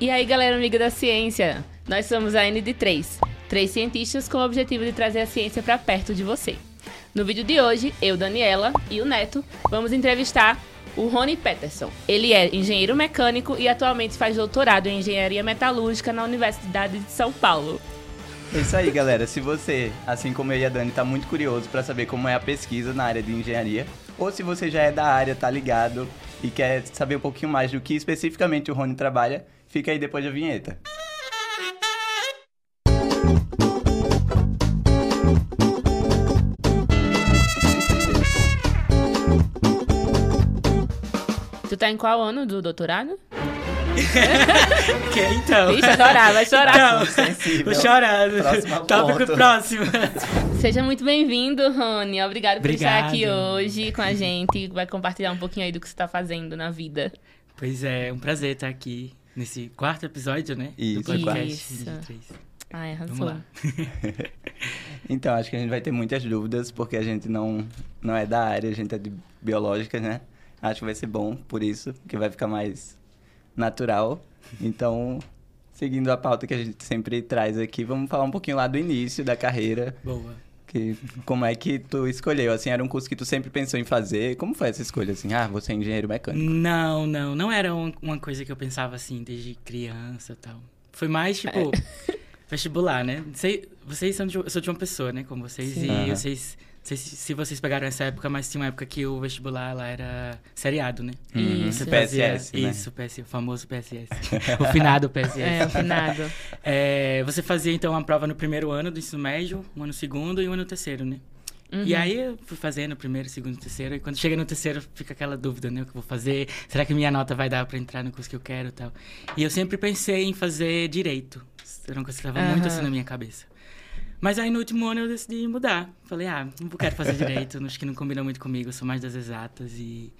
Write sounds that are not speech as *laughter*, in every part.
E aí, galera amiga da ciência? Nós somos a ND3, três cientistas com o objetivo de trazer a ciência para perto de você. No vídeo de hoje, eu, Daniela e o Neto vamos entrevistar o Rony Peterson. Ele é engenheiro mecânico e atualmente faz doutorado em engenharia metalúrgica na Universidade de São Paulo. É isso aí, galera. Se você, assim como eu e a Dani, está muito curioso para saber como é a pesquisa na área de engenharia, ou se você já é da área, tá ligado e quer saber um pouquinho mais do que especificamente o Rony trabalha, fica aí depois da vinheta. Tu tá em qual ano do doutorado? *laughs* que então? Ixi, vai chorar, vai chorar. Então, vou chorar. *laughs* Tópico ponto. próximo. Seja muito bem-vindo, Rony. Obrigado por estar Obrigado. aqui hoje com a gente. Vai compartilhar um pouquinho aí do que você tá fazendo na vida. Pois é, um prazer estar aqui nesse quarto episódio, né? Isso, do podcast Isso. 23. Ai, Vamos arrasou. lá. *laughs* Então, acho que a gente vai ter muitas dúvidas, porque a gente não, não é da área, a gente é de biológica, né? Acho que vai ser bom por isso, que vai ficar mais natural. Então, seguindo a pauta que a gente sempre traz aqui, vamos falar um pouquinho lá do início da carreira. Boa. Que, como é que tu escolheu? Assim, era um curso que tu sempre pensou em fazer? Como foi essa escolha? Assim, ah, você é engenheiro mecânico. Não, não. Não era um- uma coisa que eu pensava assim desde criança e tal. Foi mais, tipo, vestibular, né? Sei, vocês são de, eu sou de uma pessoa, né? Como vocês. Sim. E Aham. vocês. Não sei se, vocês pegaram essa época, mas tinha uma época que o vestibular lá era seriado, né? Uhum. Isso. PSS, né? Isso, PSS, o famoso PSS. o finado PSS. *laughs* É, o finado. *laughs* É, você fazia então uma prova no primeiro ano do ensino médio, um ano segundo e um ano terceiro, né? Uhum. E aí eu fui fazendo primeiro, segundo, terceiro, e quando chega no terceiro fica aquela dúvida, né? O que eu vou fazer? Será que minha nota vai dar pra entrar no curso que eu quero e tal? E eu sempre pensei em fazer direito. Era uma coisa que estava muito Aham. assim na minha cabeça. Mas aí no último ano eu decidi mudar. Falei, ah, não quero fazer direito, *laughs* acho que não combina muito comigo, eu sou mais das exatas e...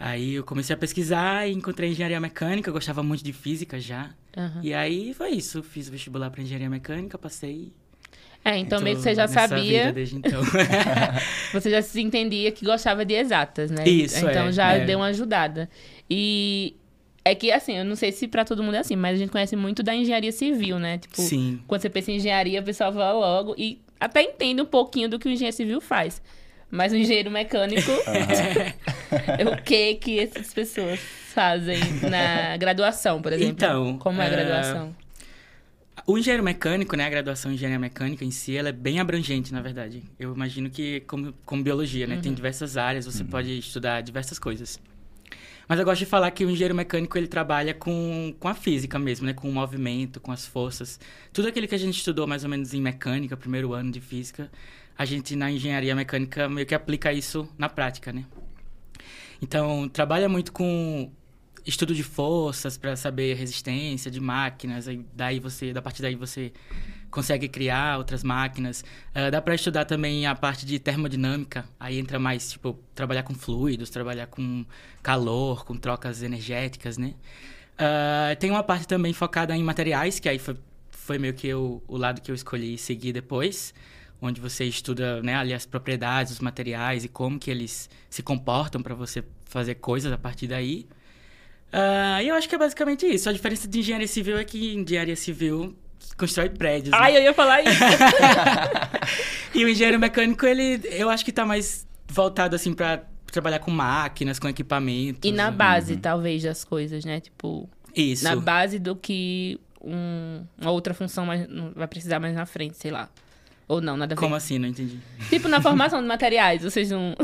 Aí eu comecei a pesquisar e encontrei engenharia mecânica, eu gostava muito de física já. Aham. E aí foi isso, fiz o vestibular para engenharia mecânica, passei. É, então meio que você já sabia, desde então. *laughs* *laughs* você já se entendia que gostava de exatas, né? Isso, Então é, já é. deu uma ajudada. E é que, assim, eu não sei se pra todo mundo é assim, mas a gente conhece muito da engenharia civil, né? Tipo, Sim. quando você pensa em engenharia, o pessoal vai logo e até entende um pouquinho do que o engenheiro civil faz. Mas o engenheiro mecânico, *laughs* o que que essas pessoas fazem na graduação, por exemplo? Então, Como é a é, graduação? O engenheiro mecânico, né, a graduação em engenharia mecânica em si, ela é bem abrangente, na verdade. Eu imagino que como, como biologia, né, Uhum. tem diversas áreas, você pode estudar diversas coisas. Mas eu gosto de falar que o engenheiro mecânico, ele trabalha com, com a física mesmo, né, com o movimento, com as forças. Tudo aquilo que a gente estudou mais ou menos em mecânica, primeiro ano de física, a gente na engenharia mecânica meio que aplica isso na prática, né? Então, trabalha muito com estudo de forças para saber resistência de máquinas, aí daí você, da partir daí você consegue criar outras máquinas. Ah, dá para estudar também a parte de termodinâmica, aí entra mais tipo trabalhar com fluidos, trabalhar com calor, com trocas energéticas, né? Ah, tem uma parte também focada em materiais, que aí foi, foi meio que o, o lado que eu escolhi seguir depois, onde você estuda né, ali as propriedades dos materiais e como que eles se comportam para você fazer coisas a partir daí. Ah, e eu acho que é basicamente isso. A diferença de engenharia civil é que engenharia civil constrói prédios. né? Ai, eu ia falar isso. *laughs* E o engenheiro mecânico, ele, eu acho que tá mais voltado assim para trabalhar com máquinas, com equipamentos. E na né? base, talvez, das coisas, né? Tipo, Isso. na base do que um- uma outra função mais, vai precisar mais na frente, sei lá. Ou não, nada a ver. Como assim? Não entendi. Tipo, na *laughs* formação de materiais, vocês não...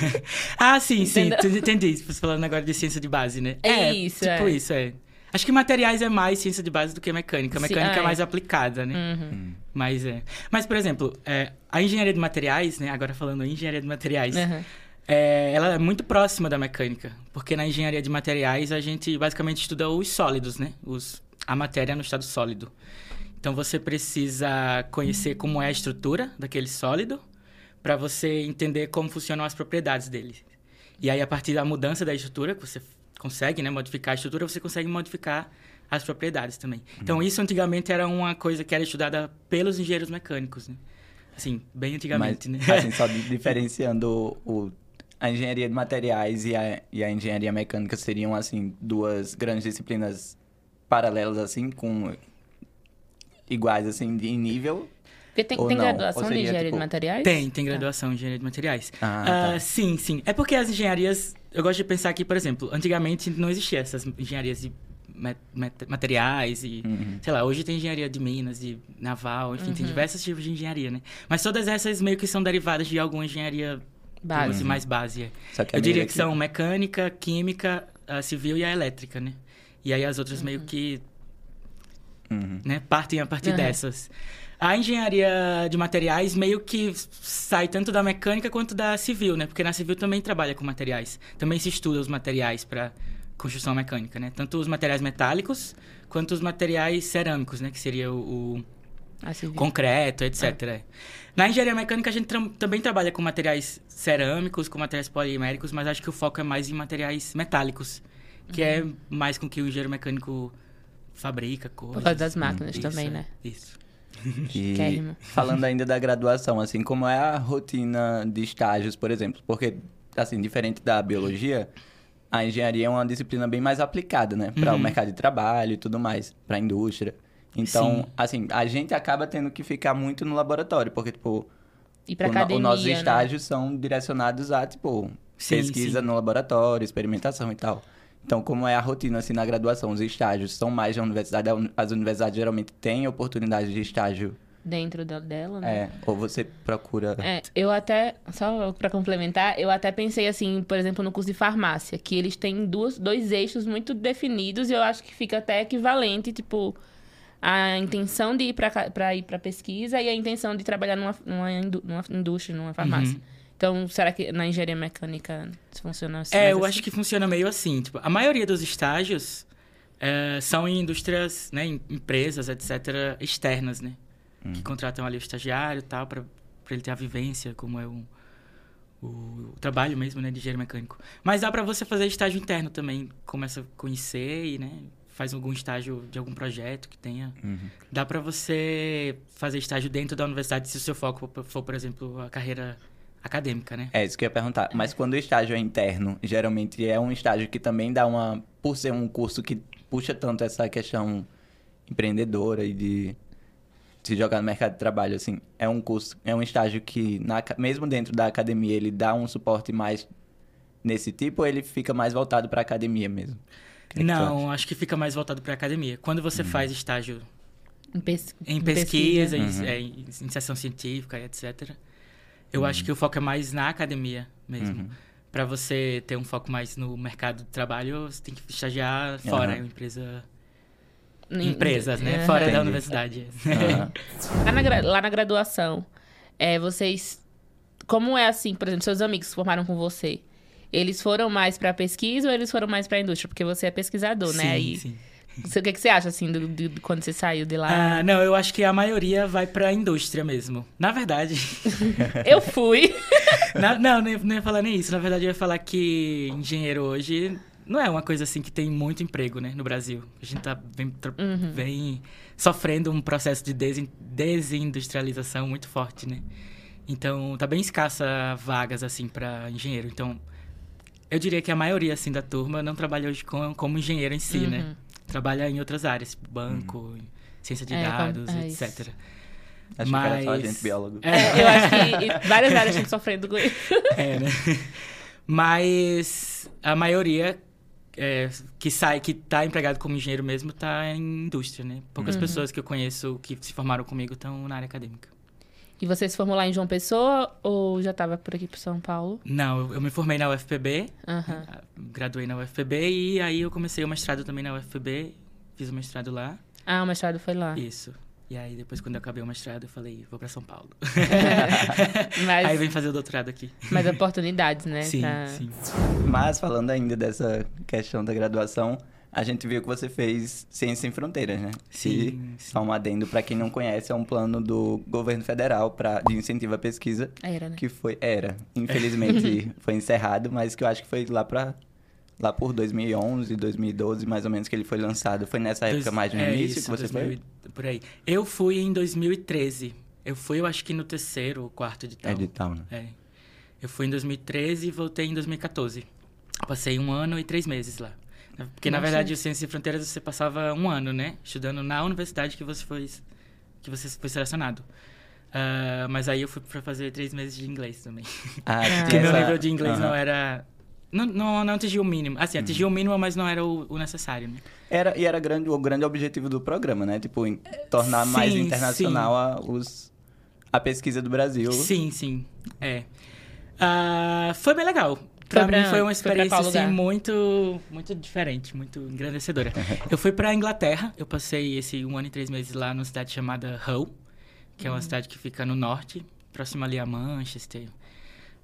*laughs* Ah, sim, sim. Entendeu? Entendi. Você falando agora de ciência de base, né? É isso, Tipo é. isso, é. Acho que materiais é mais ciência de base do que mecânica. Sim, Mecânica ah, é é. mais aplicada, né? Uhum. Mas é. Mas, por exemplo, é, a engenharia de materiais, né? Agora falando em engenharia de materiais, Uhum. é, ela é muito próxima da mecânica. Porque na engenharia de materiais a gente basicamente estuda os sólidos, né? Os, a matéria no estado sólido. Então você precisa conhecer como é a estrutura daquele sólido para você entender como funcionam as propriedades dele. E aí, a partir da mudança da estrutura, que você consegue né, modificar a estrutura, você consegue modificar as propriedades também. Então, isso antigamente era uma coisa que era estudada pelos engenheiros mecânicos, né? Assim, bem antigamente, Mas, né? assim, só di- *laughs* diferenciando o, a engenharia de materiais e a, e a engenharia mecânica seriam, assim, duas grandes disciplinas paralelas, assim, com... Iguais, assim, de nível? Porque tem, tem graduação Ou de seria, engenharia tipo, de materiais? Tem, tem graduação em engenharia de materiais. Ah, Ah, tá. sim, sim. É porque as engenharias. Eu gosto de pensar que, por exemplo, antigamente não existia essas engenharias de ma- mat- materiais e. Uhum. Sei lá, hoje tem engenharia de minas, de naval, enfim, tem Uhum. diversos tipos de engenharia, né? Mas todas essas meio que são derivadas de alguma engenharia Base. assim, mais base. é. Só que a Eu diria que são mecânica, química, a civil e a elétrica, né? E aí as outras meio que Uhum. né, partem a partir Aham. dessas. A engenharia de materiais meio que sai tanto da mecânica quanto da civil, né? Porque na civil também trabalha com materiais. Também se estuda os materiais para construção mecânica, né? Tanto os materiais metálicos quanto os materiais cerâmicos, né? Que seria o, o concreto, etc. é. Na engenharia mecânica a gente tra- também trabalha com materiais cerâmicos, com materiais poliméricos, mas acho que o foco é mais em materiais metálicos, que é mais com que o engenheiro mecânico fabrica coisas. Por causa das máquinas Isso, também, é. né? Isso. *laughs* E falando ainda da *laughs* graduação, assim, como é a rotina de estágios, por exemplo? Porque, assim, diferente da biologia, a engenharia é uma disciplina bem mais aplicada, né? Para o Uhum. mercado de trabalho e tudo mais, para a indústria. Então, Sim. assim, a gente acaba tendo que ficar muito no laboratório, porque, tipo, E pra o, academia, os nossos né? estágios são direcionados a, tipo, Sim, pesquisa sim. no laboratório, experimentação e tal. Então, como é a rotina, assim, na graduação? Os estágios são mais da universidade? As universidades geralmente têm oportunidade de estágio Dentro da- dela, né? é, ou você procura. É, eu até, só pra complementar, eu até pensei assim, por exemplo, no curso de farmácia, que eles têm duas, dois eixos muito definidos e eu acho que fica até equivalente, tipo, a intenção de ir pra ir pra pesquisa e a intenção de trabalhar numa, numa, numa indústria, numa farmácia. Uhum. Então, será que na engenharia mecânica isso funciona assim? É, eu assim? acho que funciona meio assim. Tipo, a maioria dos estágios é, são em indústrias, né, em empresas, etc., externas, né? Que contratam ali o estagiário e tal, pra, pra ele ter a vivência, como é o, o, o trabalho mesmo, né, de engenheiro mecânico. Mas dá pra você fazer estágio interno também. Começa a conhecer e, né, faz algum estágio de algum projeto que tenha. Uhum. Dá pra você fazer estágio dentro da universidade se o seu foco for, por exemplo, a carreira acadêmica, né? É isso que eu ia perguntar. Mas quando o estágio é interno, geralmente é um estágio que também dá uma. Por ser um curso que puxa tanto essa questão empreendedora e de se jogar no mercado de trabalho, assim, é um curso, é um estágio que, na mesmo dentro da academia, ele dá um suporte mais nesse tipo ou ele fica mais voltado para academia mesmo? Que é que? Não, acho que fica mais voltado para academia. Quando você faz estágio Em, pes- em em pesquisa, em, Uhum. é, em iniciação científica, etc., eu acho que o foco é mais na academia mesmo. Uhum. Para você ter um foco mais no mercado de trabalho, você tem que estagiar fora, em empresa, em- empresas, né? Fora Entendi. da universidade. *laughs* Lá na, gra- lá na graduação, é, vocês. Como é assim, por exemplo, seus amigos que formaram com você? Eles foram mais pra pesquisa ou eles foram mais pra indústria? Porque você é pesquisador, né? Sim, E sim. Você- o que, que você acha, assim, do, do- de quando você saiu de lá? Ah, não, eu acho que a maioria vai para a indústria mesmo. Na verdade, *laughs* Eu fui. *laughs* Na- não, não ia, não ia falar nem isso. Na verdade, eu ia falar que engenheiro hoje não é uma coisa assim que tem muito emprego, né, no Brasil. A gente tá bem, Uhum. bem sofrendo um processo de desin- desindustrialização muito forte, né? Então, tá bem escassa vagas, assim, para engenheiro. Então, eu diria que a maioria, assim, da turma não trabalha hoje com, como engenheiro em si, Uhum. né? Trabalha em outras áreas, tipo banco, ciência de É, dados, é etc. Acho que era só a Mas- gente biólogo. É, eu acho que várias áreas estão sofrendo com isso. É, né? Mas a maioria é, que sai, que tá empregado como engenheiro mesmo, tá em indústria, né? Poucas Uhum. pessoas que eu conheço que se formaram comigo estão na área acadêmica. E você se formou lá em João Pessoa ou já estava por aqui por São Paulo? Não, eu- eu me formei na UFPB, Aham. ah, graduei na UFPB e aí eu comecei o mestrado também na UFPB, fiz o mestrado lá, Ah, o mestrado foi lá. isso. E aí depois quando eu acabei o mestrado eu falei, vou pra São Paulo. *laughs* Mas, Aí vem fazer o doutorado aqui. mas oportunidades, né? sim, pra- sim. Mas falando ainda dessa questão da graduação, a gente viu que você fez Ciência Sem Fronteiras, né? Sim, E, sim. só um adendo, para quem não conhece, é um plano do governo federal pra, de incentivo à pesquisa, Era, né? que foi, era, infelizmente *laughs* foi encerrado, mas que eu acho que foi lá para lá por 2011, 2012, mais ou menos, que ele foi lançado. Foi nessa época Dois- mais no é início isso, que você 2000 foi? Por aí. Eu fui em 2013. Eu fui, eu acho que no terceiro ou quarto edital. Edital, né? É. Eu fui em 2013 e voltei em 2014. Passei um ano e três meses lá. Porque, na verdade, o Ciência Sem Fronteiras você passava um ano, né? Estudando na universidade que você foi, que você foi selecionado. Ah, mas aí eu fui pra fazer três meses de inglês também. Ah, Ah. *laughs* Porque meu nível de inglês não Aham. era... Não, não, não atingiu o mínimo. Assim, Uhum. atingiu o mínimo, mas não era o, o necessário, né? Era, e era grande, o grande objetivo do programa, né? Tipo, em- tornar mais Sim, internacional a, os, a pesquisa do Brasil. Sim, sim. É. Ah, foi bem legal. Pra mim foi uma experiência assim, muito, muito diferente, muito engrandecedora. *laughs* eu fui pra Inglaterra, eu passei esse um ano e três meses lá numa cidade chamada Hull, que Uhum. é uma cidade que fica no norte, próximo ali a Manchester.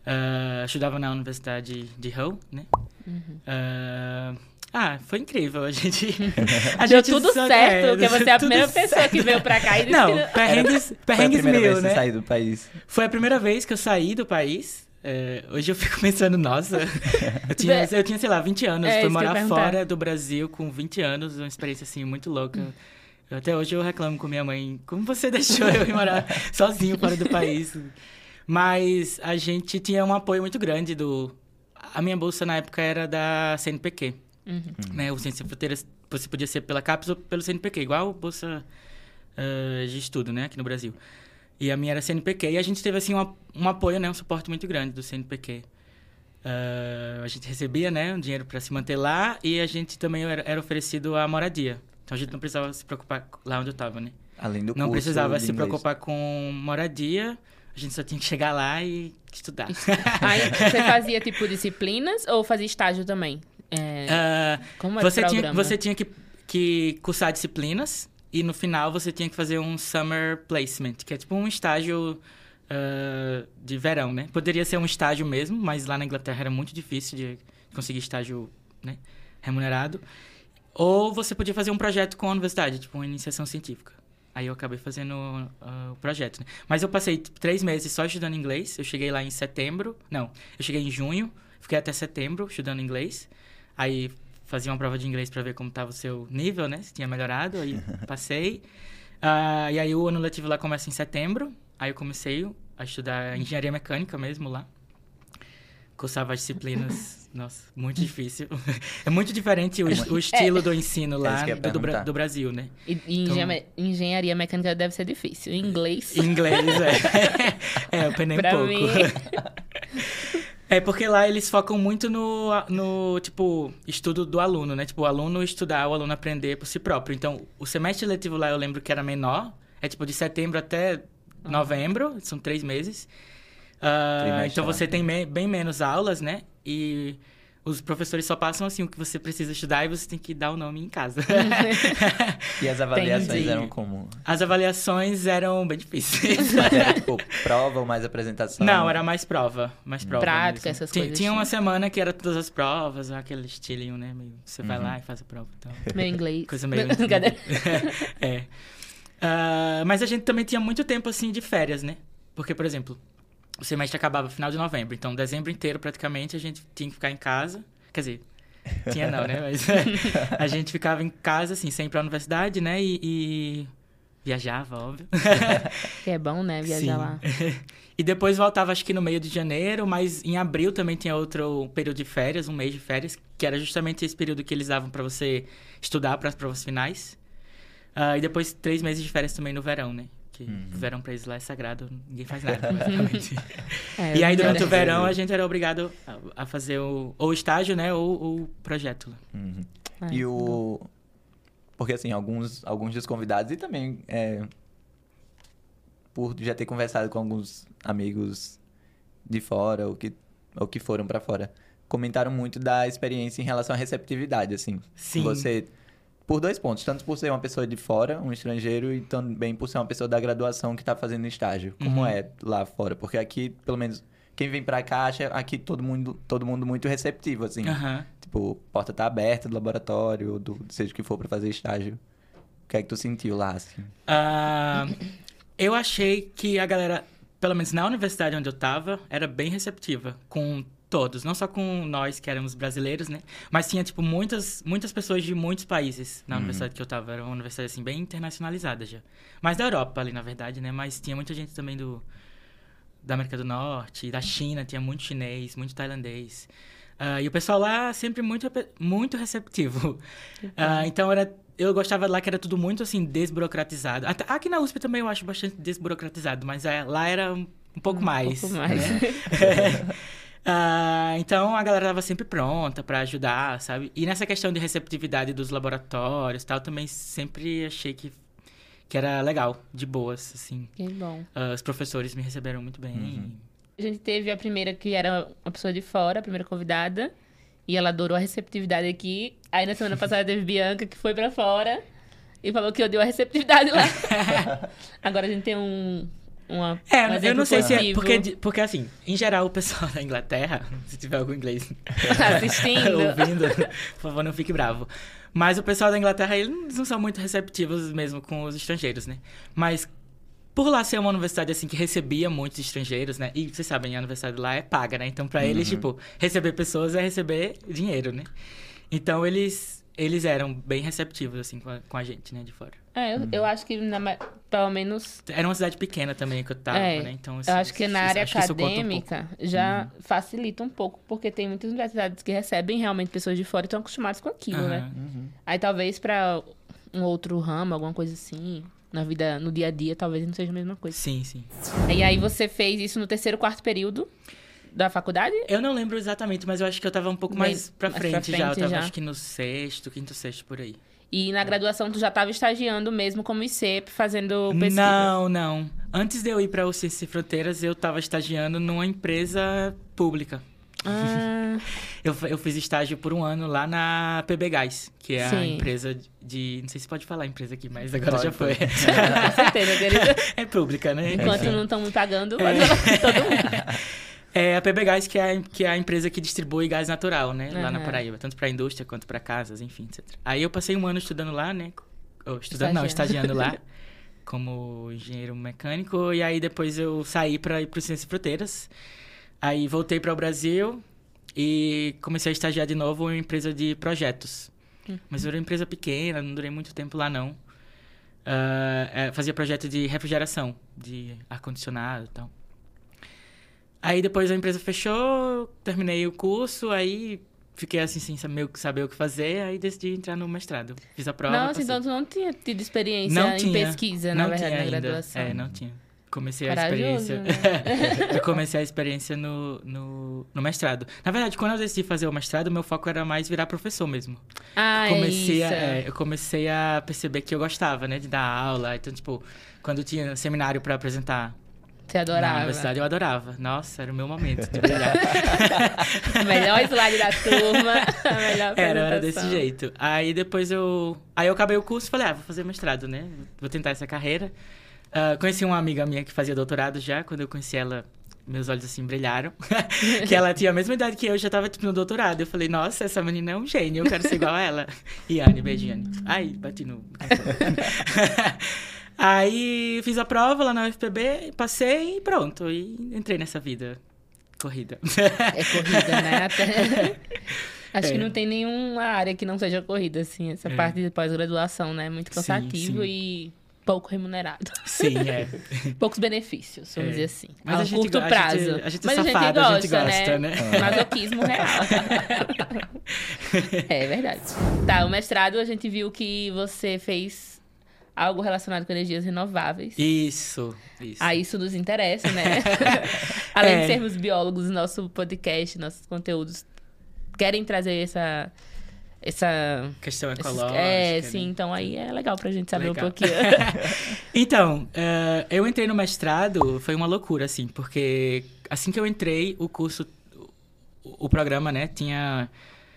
Ah, estudava na Universidade de Hull, né? Uhum. Ah, ah, foi incrível. A gente. *laughs* A Deu gente tudo só- certo, é, porque você é a tudo primeira pessoa certo. que veio pra cá e disse Não, que... perrengues, Foi a perrengues primeira mil, vez que né? você saiu do país. Foi a primeira vez que eu saí do país. É, hoje eu fico *laughs* pensando, nossa, eu tinha, eu tinha, sei lá, 20 anos. É, fui morar fora do Brasil com 20 anos, uma experiência assim muito louca. Até hoje eu reclamo com minha mãe, como você *laughs* deixou eu ir morar sozinho fora do país? Mas a gente tinha um apoio muito grande do... A minha bolsa na época era da CNPq, Uhum. né? O Ciência Fronteiras, você podia ser pela CAPES ou pelo CNPq, igual bolsa eh, de estudo, né, aqui no Brasil. E a minha era CNPq. E a gente teve, assim, uma, um apoio, né? Um suporte muito grande do CNPq. Ah, a gente recebia, né? Um dinheiro para se manter lá. E a gente também era, era oferecido a moradia. Então, a gente não precisava se preocupar lá onde eu estava, né? Além do não curso precisava se inglês. preocupar com moradia. A gente só tinha que chegar lá e estudar. *laughs* Aí você fazia, tipo, disciplinas ou fazia estágio também? É, Ah, como era você, o tinha, você tinha que, que cursar disciplinas e no final você tinha que fazer um summer placement, que é tipo um estágio ah, de verão, né? Poderia ser um estágio mesmo, mas lá na Inglaterra era muito difícil de conseguir estágio né, remunerado. Ou você podia fazer um projeto com a universidade, tipo uma iniciação científica. Aí eu acabei fazendo ah, o projeto, né? Mas eu passei tipo, três meses só estudando inglês. Eu cheguei lá em setembro. Não, eu cheguei em junho. Fiquei até setembro estudando inglês. Aí fazia uma prova de inglês para ver como estava o seu nível, né? Se tinha melhorado. Aí *laughs* passei. Ah, e aí o ano letivo lá começa em setembro. Aí eu comecei a estudar engenharia mecânica mesmo lá. Cursava as disciplinas. *laughs* Nossa, muito difícil. *laughs* É muito diferente o, o estilo do ensino É lá ia do, perguntar. do Brasil, né? E, e Então- engenharia, mecânica deve ser difícil. Em inglês. Em inglês, é. é, eu penei um Pra pouco. mim- É porque lá eles focam muito no, no, tipo, estudo do aluno, né? Tipo, o aluno estudar, o aluno aprender por si próprio. Então, o semestre letivo lá eu lembro que era menor. É tipo de setembro até novembro, são três meses. Ah, Trimestre, então né? você tem me- bem menos aulas, né? E os professores só passam assim o que você precisa estudar e você tem que dar o nome em casa. *laughs* E as avaliações Entendi. eram como? As avaliações eram bem difíceis. Mas *laughs* era *laughs* tipo prova ou mais apresentação? Não, era mais prova. Mais prova. Prática, mesmo. essas coisas Tinha uma assim. semana que era todas as provas, aquele estilinho, né? meio- Você vai Uhum. lá e faz a prova. Então, Meu inglês. coisa meio. É. Ah, mas a gente também tinha muito tempo, assim, de férias, né? Porque, por exemplo, o semestre acabava no final de novembro. Então, dezembro inteiro, praticamente, a gente tinha que ficar em casa. Quer dizer, tinha não, né? *laughs* Mas a gente ficava em casa, assim, sem ir pra universidade, né? E, e viajava, óbvio. *laughs* Que é bom, né? Viajar Sim. lá. *laughs* e depois voltava, acho que no meio de janeiro, mas em abril também tinha outro período de férias, um mês de férias, que era justamente esse período que eles davam pra você estudar para as provas finais. Ah, e depois três meses de férias também no verão, né? Que Uhum. o verão pra eles lá é sagrado, ninguém faz nada, *laughs* basicamente. É, e aí, durante o verão, a gente era obrigado a, a fazer o, ou o estágio, né? Ou o projeto. lá. Uhum. É, E o... Porque, assim, alguns, alguns dos convidados e também é, por já ter conversado com alguns amigos de fora ou que, ou que foram pra fora, comentaram muito da experiência em relação à receptividade, assim. Sim. Você... Por dois pontos, tanto por ser uma pessoa de fora, um estrangeiro, e também por ser uma pessoa da graduação que tá fazendo estágio. Como Uhum. é lá fora? Porque aqui, pelo menos, quem vem pra cá acha aqui todo mundo, todo mundo muito receptivo, assim. Aham. Tipo, porta tá aberta do laboratório, do seja o que for pra fazer estágio. O que é que tu sentiu lá, assim? Ah, eu achei que a galera, pelo menos na universidade onde eu tava, era bem receptiva com todos, não só com nós que éramos brasileiros, né? Mas tinha tipo muitas muitas pessoas de muitos países na Uhum. universidade que eu tava, era uma universidade assim bem internacionalizada já. Mas da Europa ali, na verdade, né? Mas tinha muita gente também do da América do Norte, da China, tinha muito chinês, muito tailandês. Ah, e o pessoal lá sempre muito, muito receptivo. *laughs* Ah, então era, eu gostava lá que era tudo muito assim desburocratizado. Até, aqui na USP também eu acho bastante desburocratizado, mas é, lá era um, um pouco mais. Um pouco mais. né? *laughs* Ah, então a galera estava sempre pronta para ajudar, sabe? E nessa questão de receptividade dos laboratórios e tal, também sempre achei que, que era legal, de boas, assim. Que bom. Ah, os professores me receberam muito bem. Uhum. A gente teve a primeira que era uma pessoa de fora, a primeira convidada. E ela adorou a receptividade aqui. Aí na semana passada teve Bianca, que foi pra fora. E falou que odiou a receptividade lá. *laughs* Agora a gente tem um... Uma, É, um eu não sei se é. positivo Porque, porque, assim, em geral, o pessoal *laughs* da Inglaterra, se tiver algum inglês *laughs* Assistindo. ouvindo, por favor, não fique bravo. Mas o pessoal da Inglaterra, eles não são muito receptivos mesmo com os estrangeiros, né? Mas por lá ser uma universidade, assim, que recebia muitos estrangeiros, né? E vocês sabem, a universidade lá é paga, né? Então, pra eles, tipo, receber pessoas é receber dinheiro, né? Então, eles, eles eram bem receptivos, assim, com a, com a gente, né? De fora. É, eu, eu acho que na pelo menos Era uma cidade pequena também que eu tava, É, né? Então, Eu acho que na área acho que isso conta um acadêmica já facilita um pouco, porque tem muitas universidades que recebem realmente pessoas de fora e estão acostumadas com aquilo, né? Aham. Uhum. Aí talvez pra um outro ramo, alguma coisa assim, na vida, no dia a dia, talvez não seja a mesma coisa. Sim, sim. E aí você fez isso no terceiro, quarto período da faculdade? Eu não lembro exatamente, mas eu acho que eu tava um pouco Bem, mais pra mais pra frente, já. Eu frente tava já. acho que no sexto, quinto, sexto, por aí. E na graduação tu já estava estagiando mesmo como ICEP, fazendo pesquisa? Não, não. Antes de eu ir pra o Ciências Sem Fronteiras, eu tava estagiando numa empresa pública. Ah, *laughs* Eu, eu fiz estágio por um ano lá na PB Gás, que é a Sim. empresa de... Não sei se pode falar a empresa aqui, mas agora Pode, já foi. *laughs* com certeza, querida. é pública, né? Enquanto Enfim. não estão me pagando, com *laughs* todo mundo. É a PB Gás, que é, a- que é a empresa que distribui gás natural, né? Lá na. Paraíba. Tanto pra indústria quanto pra casas, enfim, etc. Aí eu passei um ano estudando lá, né? Ou, estudando não, Estagiando. lá. *laughs* Como engenheiro mecânico. E aí depois eu saí pra ir pro Ciências Sem Fronteiras. Aí voltei para o Brasil e comecei a estagiar de novo em uma empresa de projetos. Mas era uma empresa pequena, não durei muito tempo lá não. É, fazia projeto de refrigeração, de ar-condicionado e tal. Aí depois a empresa fechou, terminei o curso, aí fiquei assim sem saber, o- saber o que fazer, aí decidi entrar no mestrado. Fiz a prova. Nossa, passei. então tu não tinha tido experiência Não em tinha. pesquisa, não na verdade, tinha na ainda. graduação. É, não tinha. Comecei Corajoso, a experiência. *laughs* eu comecei a experiência no, no, no mestrado. Na verdade, quando eu decidi fazer o mestrado, meu foco era mais virar professor mesmo. Ah, comecei é a, isso. é, eu comecei a perceber que eu gostava, né, de dar aula. Então, tipo, quando tinha seminário para apresentar Você na adorava. universidade, eu adorava. Nossa, era o meu momento de brilhar. *laughs* Melhor slide da turma, melhor Era, era desse jeito. Aí depois eu. Aí eu acabei o curso e falei, ah, vou fazer mestrado, né? Vou tentar essa carreira. Ah, conheci uma amiga minha que fazia doutorado já. Quando eu conheci ela, meus olhos assim brilharam. *laughs* que ela tinha a mesma idade que eu, já tava tipo no doutorado. Eu falei, nossa, essa menina é um gênio, eu quero ser igual a ela. Iane, beijo, Iane. Ai, bati no. *laughs* Aí fiz a prova lá na UFPB, passei e pronto. E entrei nessa vida corrida. É corrida, né? *laughs* Até... Acho É. que não tem nenhuma área que não seja corrida, assim. Essa É. parte de pós-graduação, né? Muito Sim, cansativo sim. e pouco remunerado. Sim, é. *laughs* Poucos benefícios, vamos É. dizer assim. Mas a, a gente curto go- a prazo. gente- a gente é Mas safado, a gente gosta, né? *laughs* Masoquismo real. é verdade. Tá, o mestrado a gente viu que você fez algo relacionado com energias renováveis. Isso, isso. Ah, isso nos interessa, né? *laughs* *laughs* Além É. de sermos biólogos, nosso podcast, nossos conteúdos querem trazer essa. Essa. Questão ecológica. é, né? sim, então aí é legal pra gente saber Legal. um pouquinho. *laughs* Então, eh, eu entrei no mestrado, foi uma loucura, assim, porque assim que eu entrei, o curso, o, o programa, né, tinha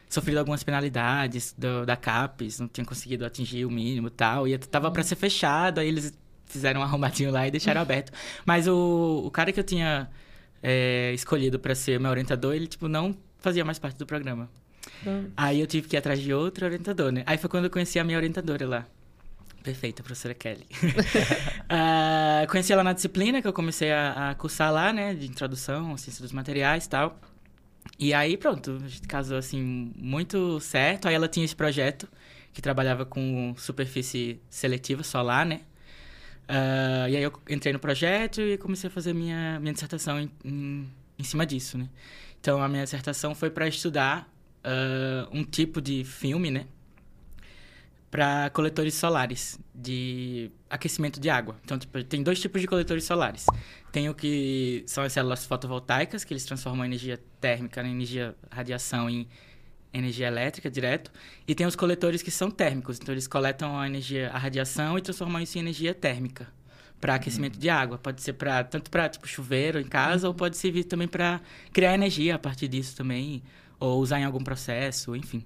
sofrido algumas penalidades do- da CAPES, não tinha conseguido atingir o mínimo e tal, e tava para ser fechado, aí eles fizeram um arrumadinho lá e deixaram aberto. Mas o, o cara que eu tinha eh, escolhido para ser meu orientador, ele, tipo, não fazia mais parte do programa. Hum. Aí eu tive que ir atrás de outro orientador, né? Aí foi quando eu conheci a minha orientadora lá. Perfeita, professora Kelly. *laughs* Ah, conheci ela na disciplina que eu comecei a, a cursar lá, né? De introdução, ciência dos materiais e tal. E aí, pronto, a gente casou assim, muito certo. Aí ela tinha esse projeto que trabalhava com superfície seletiva solar, né? Ah, e aí eu entrei no projeto e comecei a fazer minha, minha dissertação em, em, em cima disso, né? Então, a minha dissertação foi para estudar uh, um tipo de filme, né? Para coletores solares de aquecimento de água. Então, tipo, tem dois tipos de coletores solares. Tem o que são as células fotovoltaicas, que eles transformam a energia térmica na energia radiação em energia elétrica direto. E tem os coletores que são térmicos. Então, eles coletam a energia, a radiação e transformam isso em energia térmica para aquecimento uhum. de água. Pode ser para tanto para tipo chuveiro em casa uhum. ou pode servir também para criar energia a partir disso também ou usar em algum processo, enfim.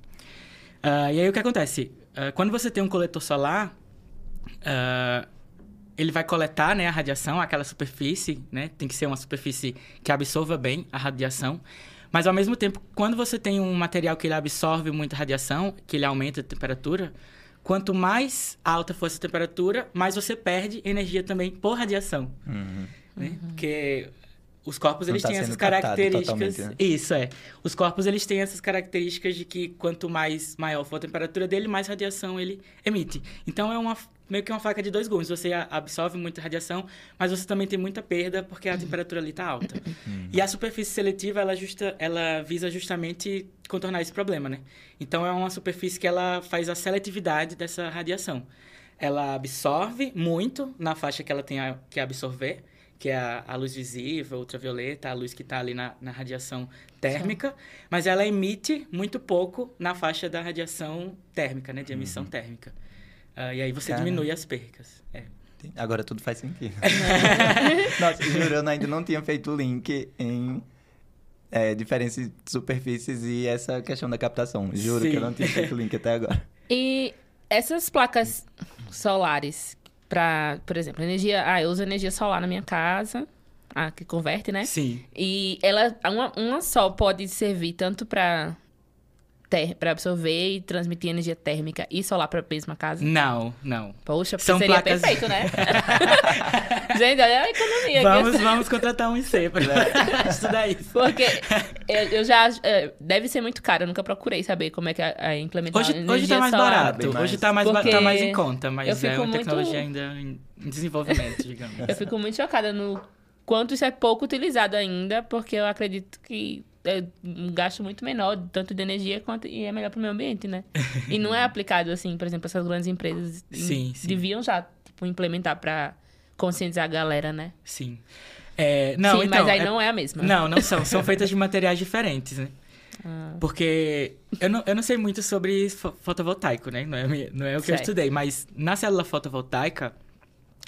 Uh, e aí o que acontece? Uh, quando você tem um coletor solar, uh, ele vai coletar né, a radiação, aquela superfície, né? Tem que ser uma superfície que absorva bem a radiação. Mas ao mesmo tempo, quando você tem um material que ele absorve muita radiação, que ele aumenta a temperatura, quanto mais alta for essa temperatura, mais você perde energia também por radiação. Uhum. Né? Uhum. Porque os corpos eles tá têm essas características. Né? Isso é. Os corpos eles têm essas características de que quanto mais maior for a temperatura dele, mais radiação ele emite. Então é uma meio que uma faca de dois gumes. Você absorve muita radiação, mas você também tem muita perda porque a temperatura ali está alta. E a superfície seletiva ela justa, ela visa justamente contornar esse problema, né? Então é uma superfície que ela faz a seletividade dessa radiação. Ela absorve muito na faixa que ela tem a, que absorver que é a, a luz visível, ultravioleta, a luz que está ali na, na, radiação térmica, Sim. mas ela emite muito pouco na faixa da radiação térmica, né, de emissão uhum. térmica. Uh, e aí você Cara. diminui as percas. É. Agora tudo faz sentido. *laughs* Nossa, juro, eu ainda não tinha feito o link em é, diferentes superfícies e essa questão da captação. Juro Sim. que eu não tinha feito o link até agora. E essas placas solares para, por exemplo, energia. Ah, eu uso energia solar na minha casa, a que converte, né? Sim. E ela, uma, uma só pode servir tanto para para absorver e transmitir energia térmica e solar para a mesma casa? Não, não. Poxa, São seria placas... perfeito, né? *laughs* Gente, olha a economia. Vamos, vamos contratar um IC para *laughs* estudar isso. Porque eu, eu, já... É, deve ser muito caro, eu nunca procurei saber como é que é, é implementar hoje, energia Hoje tá mais solar. barato, mais... hoje tá mais, tá mais em conta, mas é uma muito... tecnologia ainda em desenvolvimento, digamos. Eu fico muito chocada no quanto isso é pouco utilizado ainda, porque eu acredito que é um gasto muito menor, tanto de energia quanto e é melhor para o meio ambiente, né? E não é *laughs* aplicado assim, por exemplo, essas grandes empresas sim, sim. deviam já tipo, implementar para conscientizar a galera, né? Sim. É, não, sim, então, mas aí é... não é a mesma. Não, não são. São *laughs* feitas de materiais diferentes, né? Ah. Porque eu não, eu não sei muito sobre fotovoltaico, né? Não é, não é o que certo. eu estudei, mas na célula fotovoltaica,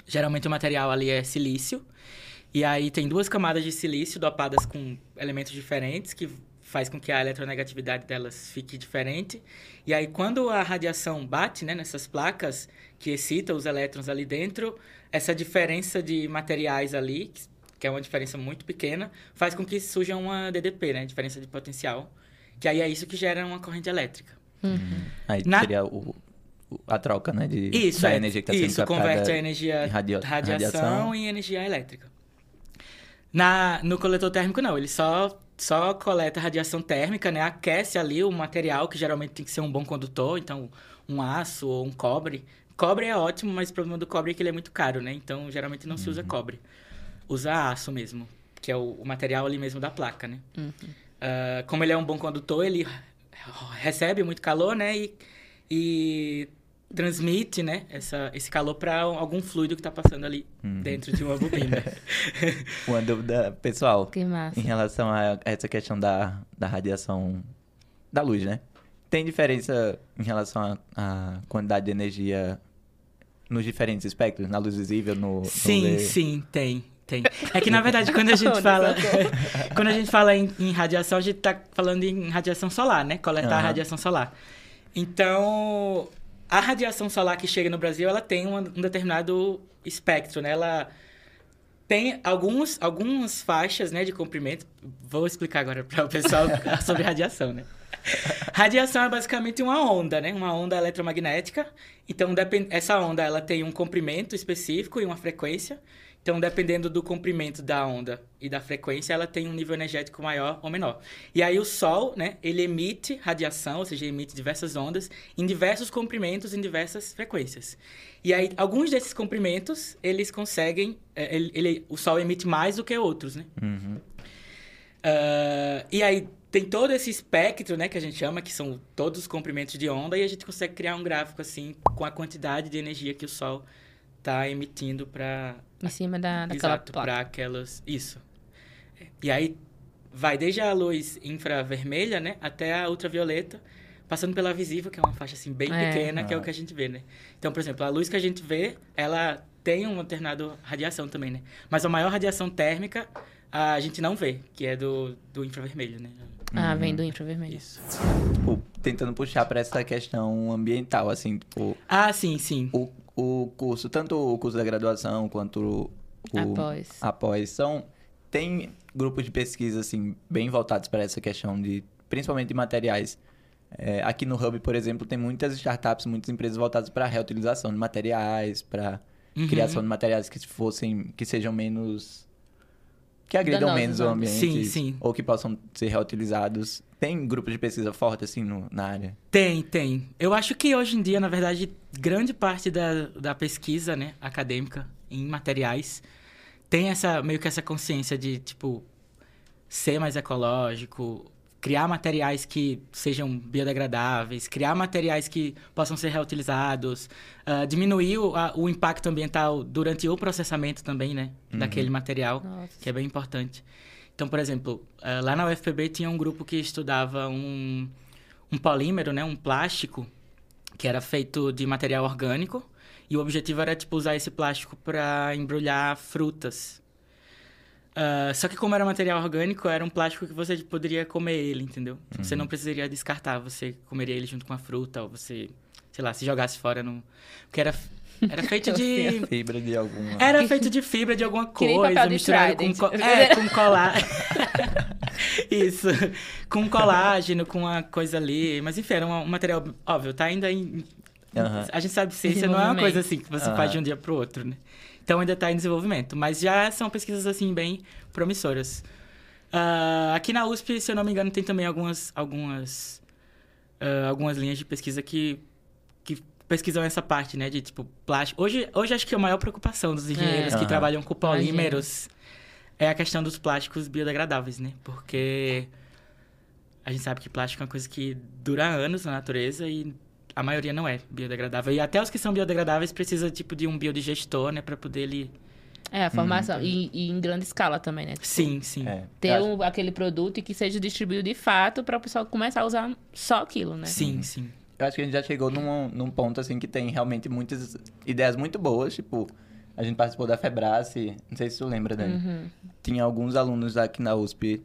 geralmente o material ali é silício. E aí tem duas camadas de silício dopadas com elementos diferentes que faz com que a eletronegatividade delas fique diferente. E aí quando a radiação bate, né, nessas placas que excita os elétrons ali dentro, essa diferença de materiais ali, que é uma diferença muito pequena, faz com que surja uma DDP, né, diferença de potencial, que aí é isso que gera uma corrente elétrica. Uhum. Aí Na... seria o, a troca, né, de isso, da é, energia que está sendo Isso, converte a energia radio... radiação, radiação em energia elétrica. Na, no coletor térmico, não. Ele só, só coleta radiação térmica, né? Aquece ali o material, que geralmente tem que ser um bom condutor. Então, um aço ou um cobre. Cobre é ótimo, mas o problema do cobre é que ele é muito caro, né? Então, geralmente não uhum. se usa uhum. cobre. Usa aço mesmo, que é o, o material ali mesmo da placa, né? Uhum. Uh, como ele é um bom condutor, ele recebe muito calor, né? E, e transmite, né, essa, esse calor para algum fluido que está passando ali uhum. dentro de uma bobina. *laughs* uma dúvida pessoal. Que massa. Em relação a essa questão da, da radiação da luz, né? Tem diferença em relação à quantidade de energia nos diferentes espectros, na luz visível, no, Sim, no sim, tem. Tem. É que, na verdade, quando a *laughs* gente fala. *laughs* quando a gente fala em, em, radiação, a gente está falando em radiação solar, né? Coletar uhum. radiação solar. Então, a radiação solar que chega no Brasil, ela tem um, um determinado espectro, né? Ela tem alguns, algumas faixas, né, de comprimento. Vou explicar agora para o pessoal *laughs* sobre radiação, né? Radiação é basicamente uma onda, né? Uma onda eletromagnética. Então, essa onda, ela tem um comprimento específico e uma frequência. Então, dependendo do comprimento da onda e da frequência, ela tem um nível energético maior ou menor. E aí o Sol, né, ele emite radiação, ou seja, emite diversas ondas em diversos comprimentos, em diversas frequências. E aí alguns desses comprimentos, eles conseguem, é, ele, ele o Sol emite mais do que outros, né? Uhum. Uh, e aí tem todo esse espectro, né, que a gente chama, que são todos os comprimentos de onda, e a gente consegue criar um gráfico assim com a quantidade de energia que o Sol está emitindo para em cima da, daquela Exato, para aquelas isso. E aí vai desde a luz infravermelha, né, até a ultravioleta, passando pela visível, que é uma faixa assim bem é. pequena, que é o que a gente vê, né? Então, por exemplo, a luz que a gente vê, ela tem um alternado radiação também, né? Mas a maior radiação térmica a gente não vê, que é do, do infravermelho, né? Ah, vem do infravermelho. Isso. Tipo, tentando puxar para essa questão ambiental, assim, tipo... Ah, sim, sim. O, o curso, tanto o curso da graduação quanto o... Após. Após, são... Tem grupos de pesquisa, assim, bem voltados para essa questão de... Principalmente de materiais. É, aqui no Hub, por exemplo, tem muitas startups, muitas empresas voltadas para reutilização de materiais, para uhum. criação de materiais que fossem... Que sejam menos que agridam menos o ambiente. Sim, sim. Ou que possam ser reutilizados. Tem grupos de pesquisa forte, assim, no, na área? Tem, tem. Eu acho que hoje em dia, na verdade, grande parte da, da pesquisa né, acadêmica em materiais tem essa meio que essa consciência de, tipo, ser mais ecológico, criar materiais que sejam biodegradáveis, criar materiais que possam ser reutilizados, uh, diminuir o, a, o, impacto ambiental durante o processamento também, né? Uhum. Daquele material, Nossa. que é bem importante. Então, por exemplo, uh, lá na UFPB tinha um grupo que estudava um, um polímero, né? Um plástico que era feito de material orgânico e o objetivo era, tipo, usar esse plástico para embrulhar frutas. Uh, só que como era material orgânico, era um plástico que você poderia comer ele, entendeu? Uhum. Você não precisaria descartar, você comeria ele junto com a fruta, ou você, sei lá, se jogasse fora no... Porque era, era *laughs* feito de... fibra de alguma... Era feito de fibra de alguma *laughs* coisa, misturado com... Co... *laughs* É, com colágeno. Isso. Com colágeno, com uma coisa ali. Mas enfim, era um, um material... Óbvio, tá ainda em... Uhum. A gente sabe que ciência não é uma coisa assim que você uhum. faz de um dia pro outro, né? Então ainda está em desenvolvimento, mas já são pesquisas assim bem promissoras. Uh, aqui na USP, se eu não me engano, tem também algumas algumas uh, algumas linhas de pesquisa que que pesquisam essa parte, né, de tipo plástico. Hoje hoje acho que a maior preocupação dos engenheiros é. que trabalham com polímeros é a questão dos plásticos biodegradáveis, né? Porque a gente sabe que plástico é uma coisa que dura anos na natureza e a maioria não é biodegradável. E até os que são biodegradáveis precisa tipo de um biodigestor, né, para poder ele é, a formação. Uhum. E, e, em grande escala também, né? Tipo, sim, sim. É. Ter um, aquele produto e que seja distribuído de fato para o pessoal começar a usar só aquilo, né? Sim, uhum. sim. Eu acho que a gente já chegou num, num ponto, assim, que tem realmente muitas ideias muito boas. Tipo, a gente participou da Febrace, não sei se tu lembra, Dani. Uhum. Tinha alguns alunos aqui na USP,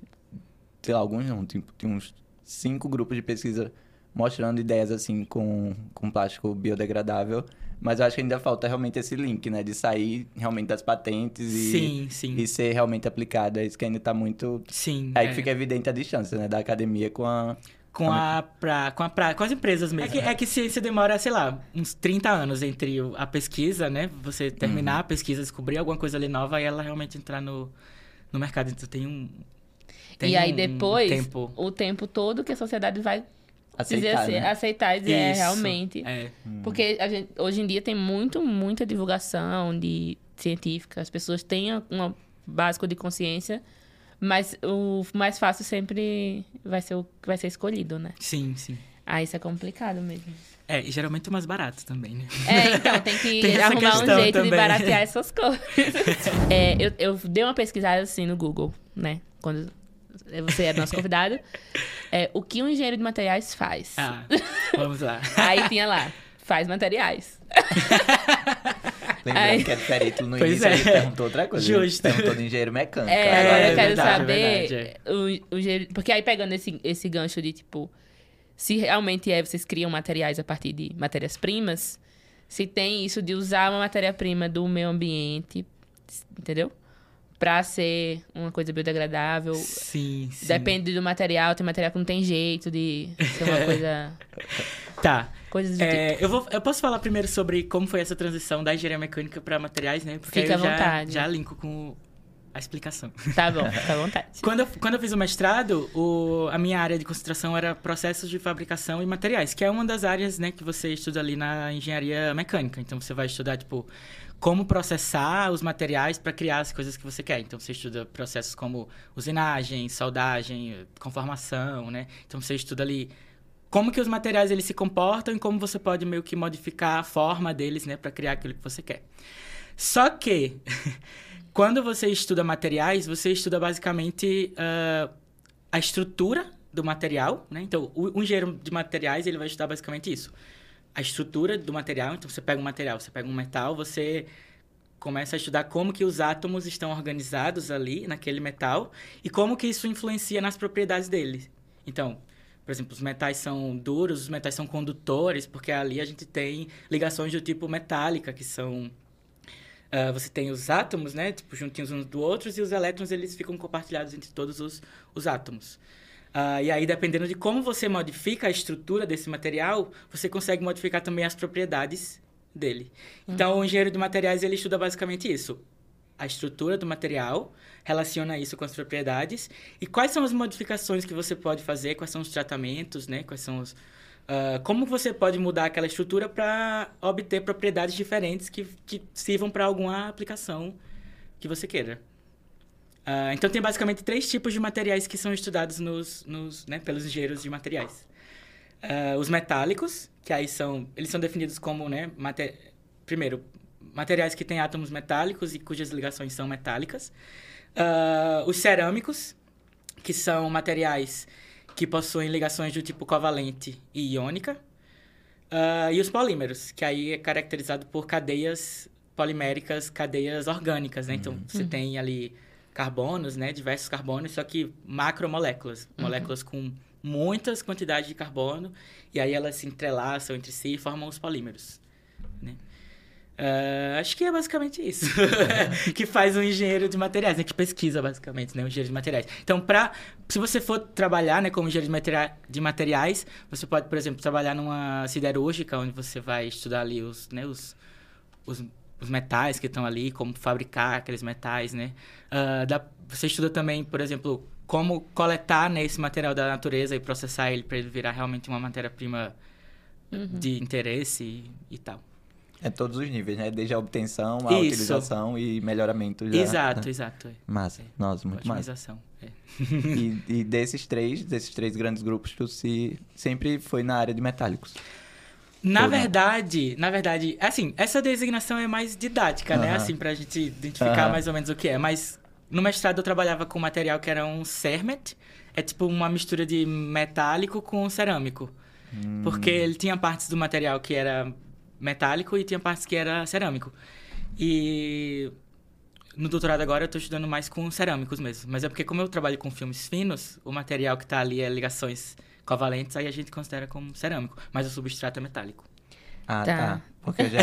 sei lá, alguns não, tipo, tinha uns cinco grupos de pesquisa mostrando ideias assim com, com plástico biodegradável. Mas eu acho que ainda falta realmente esse link, né? De sair realmente das patentes e, sim, sim. e ser realmente aplicado. É isso que ainda está muito. Sim. Aí é. fica evidente a distância, né? Da academia com a. Com a, pra, com, a pra, com as empresas mesmo. É que, é que ciência demora, sei lá, uns 30 anos entre a pesquisa, né? Você terminar uhum. a pesquisa, descobrir alguma coisa ali nova e ela realmente entrar no, no mercado. Então tem um. Tem e aí um depois, tempo... o tempo todo que a sociedade vai aceitar, dizer assim, né? aceitar e dizer é, Isso, realmente. É. Porque a gente, hoje em dia tem muito, muita divulgação de científica. As pessoas têm um básico de consciência, mas o mais fácil sempre vai ser o que vai ser escolhido, né? Sim, sim. Ah, isso é complicado mesmo. É, e geralmente o mais barato também, né? É, então tem que *laughs* tem arrumar um jeito também. de baratear *laughs* essas coisas. é, eu, eu dei uma pesquisada assim no Google, né? Quando você é nosso convidado. É, o que um engenheiro de materiais faz? Ah, vamos lá. *laughs* Aí tinha lá, faz materiais. Lembrando Aí... que é diferente no pois início, é. gente perguntou outra coisa. Justo. perguntou de engenheiro mecânico. É, agora é, eu quero verdade, saber verdade, o, o engenheiro... Porque aí pegando esse, esse gancho de, tipo, se realmente é, vocês criam materiais a partir de matérias-primas, se tem isso de usar uma matéria-prima do meio ambiente, entendeu? Pra ser uma coisa biodegradável. Sim, sim. Depende do material, tem material que não tem jeito de ser uma *laughs* coisa. Tá. Coisas do É, tipo. eu, vou, eu posso falar primeiro sobre como foi essa transição da engenharia mecânica para materiais, né? Porque Fica eu à já, vontade. já linko com a explicação. Tá bom, fica à vontade. *laughs* Quando eu, quando eu fiz o mestrado, o, a minha área de concentração era processos de fabricação e materiais, que é uma das áreas né, que você estuda ali na engenharia mecânica. Então, você vai estudar, tipo, como processar os materiais para criar as coisas que você quer. Então, você estuda processos como usinagem, soldagem, conformação, né? Então, você estuda ali como que os materiais eles se comportam e como você pode meio que modificar a forma deles, né, para criar aquilo que você quer. Só que *laughs* quando você estuda materiais, você estuda basicamente uh, a estrutura do material, né? Então, o, o engenheiro de materiais ele vai estudar basicamente isso, a estrutura do material. Então, você pega um material, você pega um metal, você começa a estudar como que os átomos estão organizados ali naquele metal e como que isso influencia nas propriedades dele. Então, por exemplo, os metais são duros, os metais são condutores, porque ali a gente tem ligações do tipo metálica, que são Uh, você tem os átomos, né, tipo, juntinhos uns do outros, e os elétrons, eles ficam compartilhados entre todos os, os átomos. Uh, e aí, dependendo de como você modifica a estrutura desse material, você consegue modificar também as propriedades dele. Uhum. Então, o engenheiro de materiais, ele estuda basicamente isso. A estrutura do material, relaciona isso com as propriedades, e quais são as modificações que você pode fazer, quais são os tratamentos, né, quais são os, Uh, como você pode mudar aquela estrutura para obter propriedades diferentes que, que sirvam para alguma aplicação que você queira. Uh, então, tem basicamente três tipos de materiais que são estudados nos, nos, né, pelos engenheiros de materiais. Uh, os metálicos, que aí são... Eles são definidos como, né, mater, primeiro, materiais que têm átomos metálicos e cujas ligações são metálicas. os cerâmicos, que são materiais que possuem ligações do tipo covalente e iônica. Uh, e os polímeros, que aí é caracterizado por cadeias poliméricas, cadeias orgânicas, né? Então, uhum. você tem ali carbonos, né? Diversos carbonos, só que macromoléculas. Uhum. Moléculas com muitas quantidades de carbono. E aí elas se entrelaçam entre si e formam os polímeros, né? Uh, acho que é basicamente isso *laughs* que faz um engenheiro de materiais, né? Que pesquisa, basicamente, né? Um engenheiro de materiais. Então, pra, se você for trabalhar né, como engenheiro de, materia de materiais, você pode, por exemplo, trabalhar numa siderúrgica, onde você vai estudar ali os, né, os, os, os metais que estão ali, como fabricar aqueles metais, né? Uh, dá, você estuda também, por exemplo, como coletar né, esse material da natureza e processar ele para ele virar realmente uma matéria-prima uhum. de interesse e, e tal. É todos os níveis, né? Desde a obtenção, a Isso. utilização e melhoramento. Já, exato, né? exato. É. Massa. É. Nossa, muito massa. É. e, e, desses três, desses três grandes grupos, tu se, sempre foi na área de metálicos. Na verdade, na verdade, assim, essa designação é mais didática, né? Assim, pra gente identificar mais ou menos o que é. Mas no mestrado eu trabalhava com material que era um cermet. É tipo uma mistura de metálico com cerâmico. Hum. Porque ele tinha partes do material que era metálico e tinha partes que era cerâmico. E no doutorado agora eu estou estudando mais com cerâmicos mesmo. Mas é porque como eu trabalho com filmes finos, o material que está ali é ligações covalentes, aí a gente considera como cerâmico. Mas o substrato é metálico. Ah, tá. tá. Porque *laughs* já...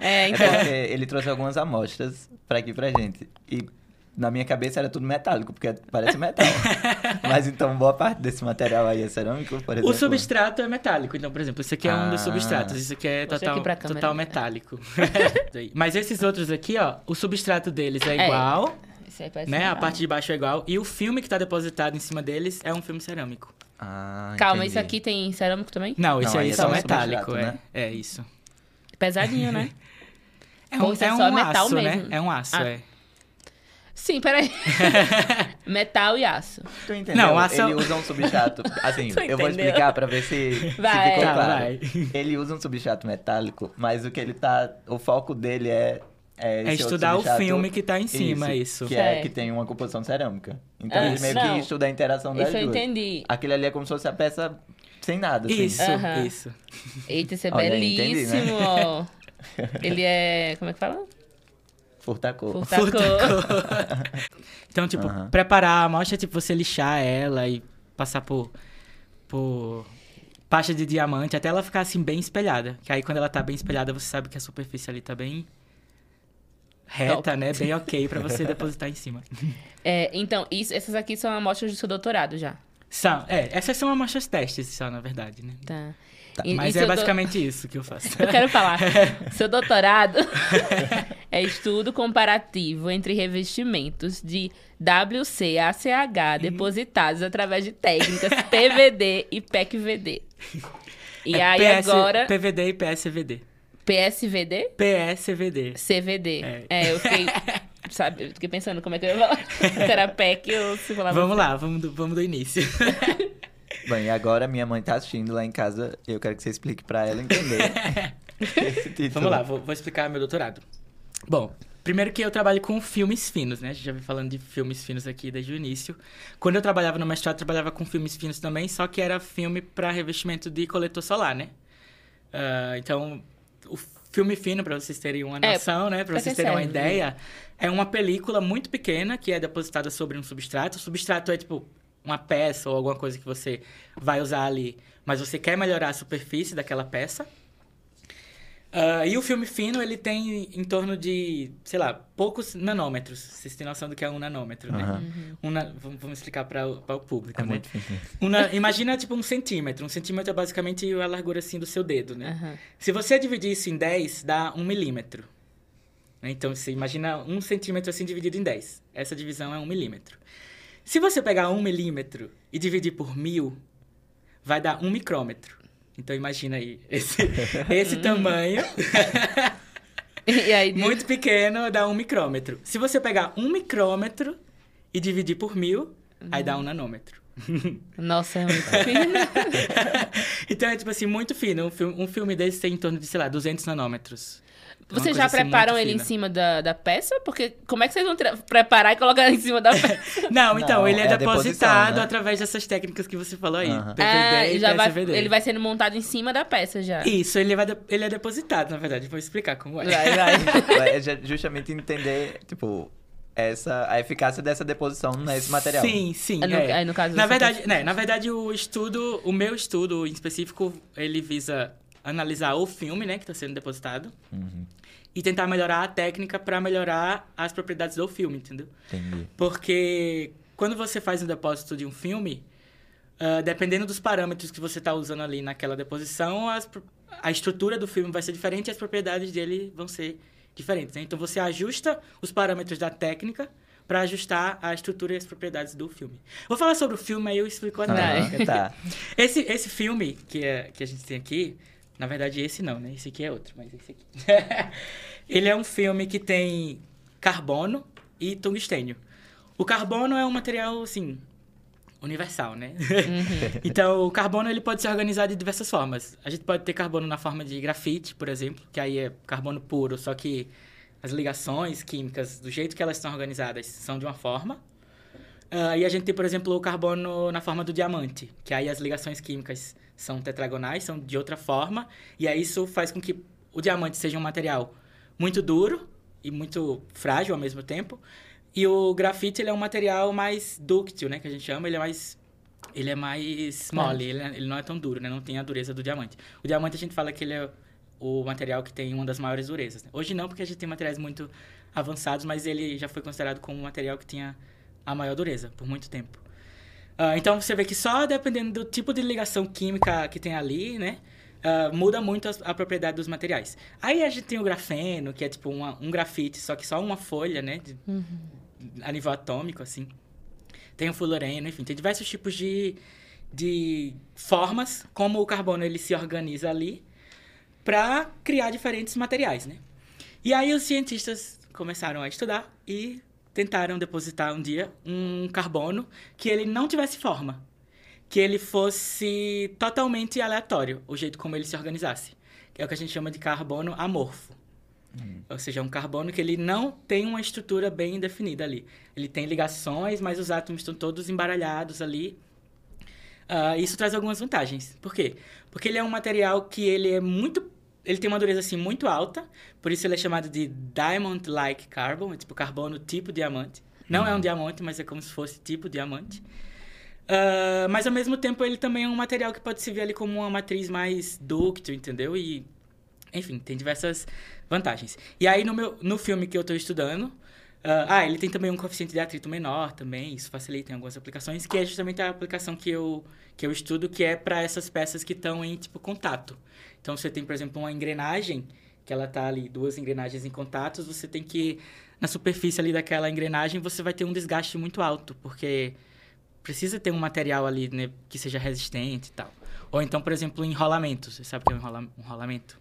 é, então... É porque ele trouxe algumas amostras para aqui pra gente. E na minha cabeça era tudo metálico, porque parece metal. *laughs* Mas então boa parte desse material aí é cerâmico, por exemplo? O substrato é metálico. Então, por exemplo, isso aqui é ah. um dos ah. substratos. Isso aqui é total, aqui total metálico. *laughs* Mas esses outros aqui, ó, o substrato deles é, é. igual. É, né? A parte de baixo é igual. E o filme que está depositado em cima deles é um filme cerâmico. Ah, Calma, entendi. isso aqui tem cerâmico também? Não, Não, aí é só metálico. É, né? é isso. Pesadinho, né? *laughs* É um, é, é um só metal aço, né? mesmo. né? É um aço, ah. é. Sim, peraí. *laughs* Metal e aço. Tu entendeu? Não, aço... Ele usa um substrato. Assim, *laughs* eu vou explicar pra ver se, vai, se ficou tá, claro. Vai. Ele usa um substrato metálico, mas o que ele tá. O foco dele é. É, é estudar o filme que tá em cima, isso. isso. Que é, é que tem uma composição cerâmica. Então ele meio não, que estuda a interação das isso duas. Isso eu entendi. Aquele ali é como se fosse a peça sem nada. Assim. Isso, uhum. isso. Eita, isso é Olha, belíssimo. Entendi, né? *laughs* ele é. Como é que fala? Furtacô. Furtacô. então, tipo, uhum. preparar a amostra, tipo, você lixar ela e passar por, por pasta de diamante até ela ficar, assim, bem espelhada. Que aí, quando ela tá bem espelhada, você sabe que a superfície ali tá bem reta, Top. né? Bem ok para você depositar em cima. É, então, isso, essas aqui são amostras do seu doutorado já? São, é. Essas são amostras testes só, na verdade, né? Tá. Tá. E, Mas e é basicamente do... isso que eu faço. *laughs* Eu quero falar. *laughs* seu doutorado *laughs* É estudo comparativo entre revestimentos de WCACH depositados através de técnicas PVD e PECVD. E É aí PS agora. PVD e PSVD. PSVD? PSVD. CVD. É. É, eu fiquei. Sabe, eu fiquei pensando como é que eu ia falar. Se era PEC ou se falava. Vamos lá, vamos do, vamos do início. Bom, e agora minha mãe tá assistindo lá em casa e eu quero que você explique pra ela entender. esse título. *laughs* Vamos lá, vou, vou explicar meu doutorado. Bom, primeiro que eu trabalho com filmes finos, né? A gente já vem falando de filmes finos aqui desde o início. Quando eu trabalhava no mestrado, eu trabalhava com filmes finos também, só que era filme para revestimento de coletor solar, né? Ah, então, o filme fino, para vocês terem uma É, noção, né? Para pra vocês terem uma ideia, é uma película muito pequena que é depositada sobre um substrato. O substrato é tipo uma peça ou alguma coisa que você vai usar ali, mas você quer melhorar a superfície daquela peça. Ah, e o filme fino, ele tem em torno de, sei lá, poucos nanômetros. Vocês têm noção do que é um nanômetro, né? Aham. Um na- vamos, explicar para o, público, É né? Um na- imagina, tipo, um centímetro. Um centímetro é basicamente a largura, assim, do seu dedo, né? Aham. Se você dividir isso em 10, dá um milímetro. Então, você imagina um centímetro assim dividido em 10. Essa divisão é um milímetro. Se você pegar um milímetro e dividir por mil, vai dar um micrômetro. Então, imagina aí, esse, *laughs* esse tamanho, *laughs* aí. muito pequeno, dá um micrômetro. Se você pegar um micrômetro e dividir por mil, aí dá um nanômetro. Nossa, é *laughs* muito fino. então, é tipo assim, muito fino. Um filme, um filme desse tem em torno de, sei lá, 200 nanômetros. Vocês já assim, preparam ele em fina. cima da, da peça? Porque como é que vocês vão preparar e colocar *laughs* em cima da peça? Não, então, Não, ele é, é depositado né? através dessas técnicas que você falou aí. PVD Ah, e já vai, PSVD. ele vai sendo montado em cima da peça já. Isso, ele, vai ele é depositado, na verdade. Vou explicar como é. Vai, *laughs* vai. É ju- justamente entender, tipo, essa, a eficácia dessa deposição nesse material. Sim, sim. Ah, no- é. aí, no caso, na verdade, tá- né, na verdade, o estudo, o meu estudo em específico, ele visa analisar o filme, né, que está sendo depositado, Uhum, e tentar melhorar a técnica para melhorar as propriedades do filme, entendeu? entendi. Porque quando você faz um depósito de um filme, ah, dependendo dos parâmetros que você está usando ali naquela deposição, as a estrutura do filme vai ser diferente e as propriedades dele vão ser diferentes. né? Então você ajusta os parâmetros da técnica para ajustar a estrutura e as propriedades do filme. Vou falar sobre o filme, aí eu explico a Vai. técnica. tá. *laughs* Esse, esse filme que, é, que a gente tem aqui, na verdade esse não, né? Esse aqui é outro, mas esse aqui. *laughs* Ele é um filme que tem carbono e tungstênio. O carbono é um material, assim, universal, né? *laughs* então, o carbono ele pode ser organizado de diversas formas. A gente pode ter carbono na forma de grafite, por exemplo, que aí é carbono puro, só que as ligações químicas, do jeito que elas estão organizadas, são de uma forma. Ah, e a gente tem, por exemplo, o carbono na forma do diamante, que aí as ligações químicas são tetragonais, são de outra forma, e aí isso faz com que o diamante seja um material muito duro e muito frágil ao mesmo tempo, e o grafite ele é um material mais dúctil, né, que a gente chama, ele é mais ele é mais mole, ele, é- ele não é tão duro, né, não tem a dureza do diamante. O diamante a gente fala que ele é o material que tem uma das maiores durezas. né? Hoje não, porque a gente tem materiais muito avançados, mas ele já foi considerado como um material que tinha a maior dureza por muito tempo. Ah, então você vê que só dependendo do tipo de ligação química que tem ali, né? ah, muda muito as- a, propriedade dos materiais. Aí a gente tem o grafeno, que é tipo uma- um grafite, só que só uma folha, né? de- A nível atômico, assim. Tem o fullereno, enfim, tem diversos tipos de, de formas como o carbono ele se organiza ali para criar diferentes materiais, né? E aí os cientistas começaram a estudar e tentaram depositar um dia um carbono que ele não tivesse forma, que ele fosse totalmente aleatório, o jeito como ele se organizasse. Que é o que a gente chama de carbono amorfo. Ou seja, é um carbono que ele não tem uma estrutura bem definida ali. Ele tem ligações, mas os átomos estão todos embaralhados ali. Ah, isso traz algumas vantagens. Por quê? Porque ele é um material que ele é muito... Ele tem uma dureza, assim, muito alta. Por isso ele é chamado de diamond-like carbon. É tipo carbono tipo diamante. Não é um diamante, mas é como se fosse tipo diamante. Ah, mas, ao mesmo tempo, ele também é um material que pode se ver ali como uma matriz mais dúctil, entendeu? E, enfim, tem diversas vantagens. E aí, no, meu, no filme que eu estou estudando... ah, ah, ele tem também um coeficiente de atrito menor também, isso facilita em algumas aplicações, que é justamente a aplicação que eu, que eu estudo, que é para essas peças que estão em, tipo, contato. Então, você tem, por exemplo, uma engrenagem que ela tá ali, duas engrenagens em contatos, você tem que, na superfície ali daquela engrenagem, você vai ter um desgaste muito alto, porque precisa ter um material ali, né, que seja resistente e tal. Ou então, por exemplo, enrolamento. Você sabe o que é um enrola- um rolamento?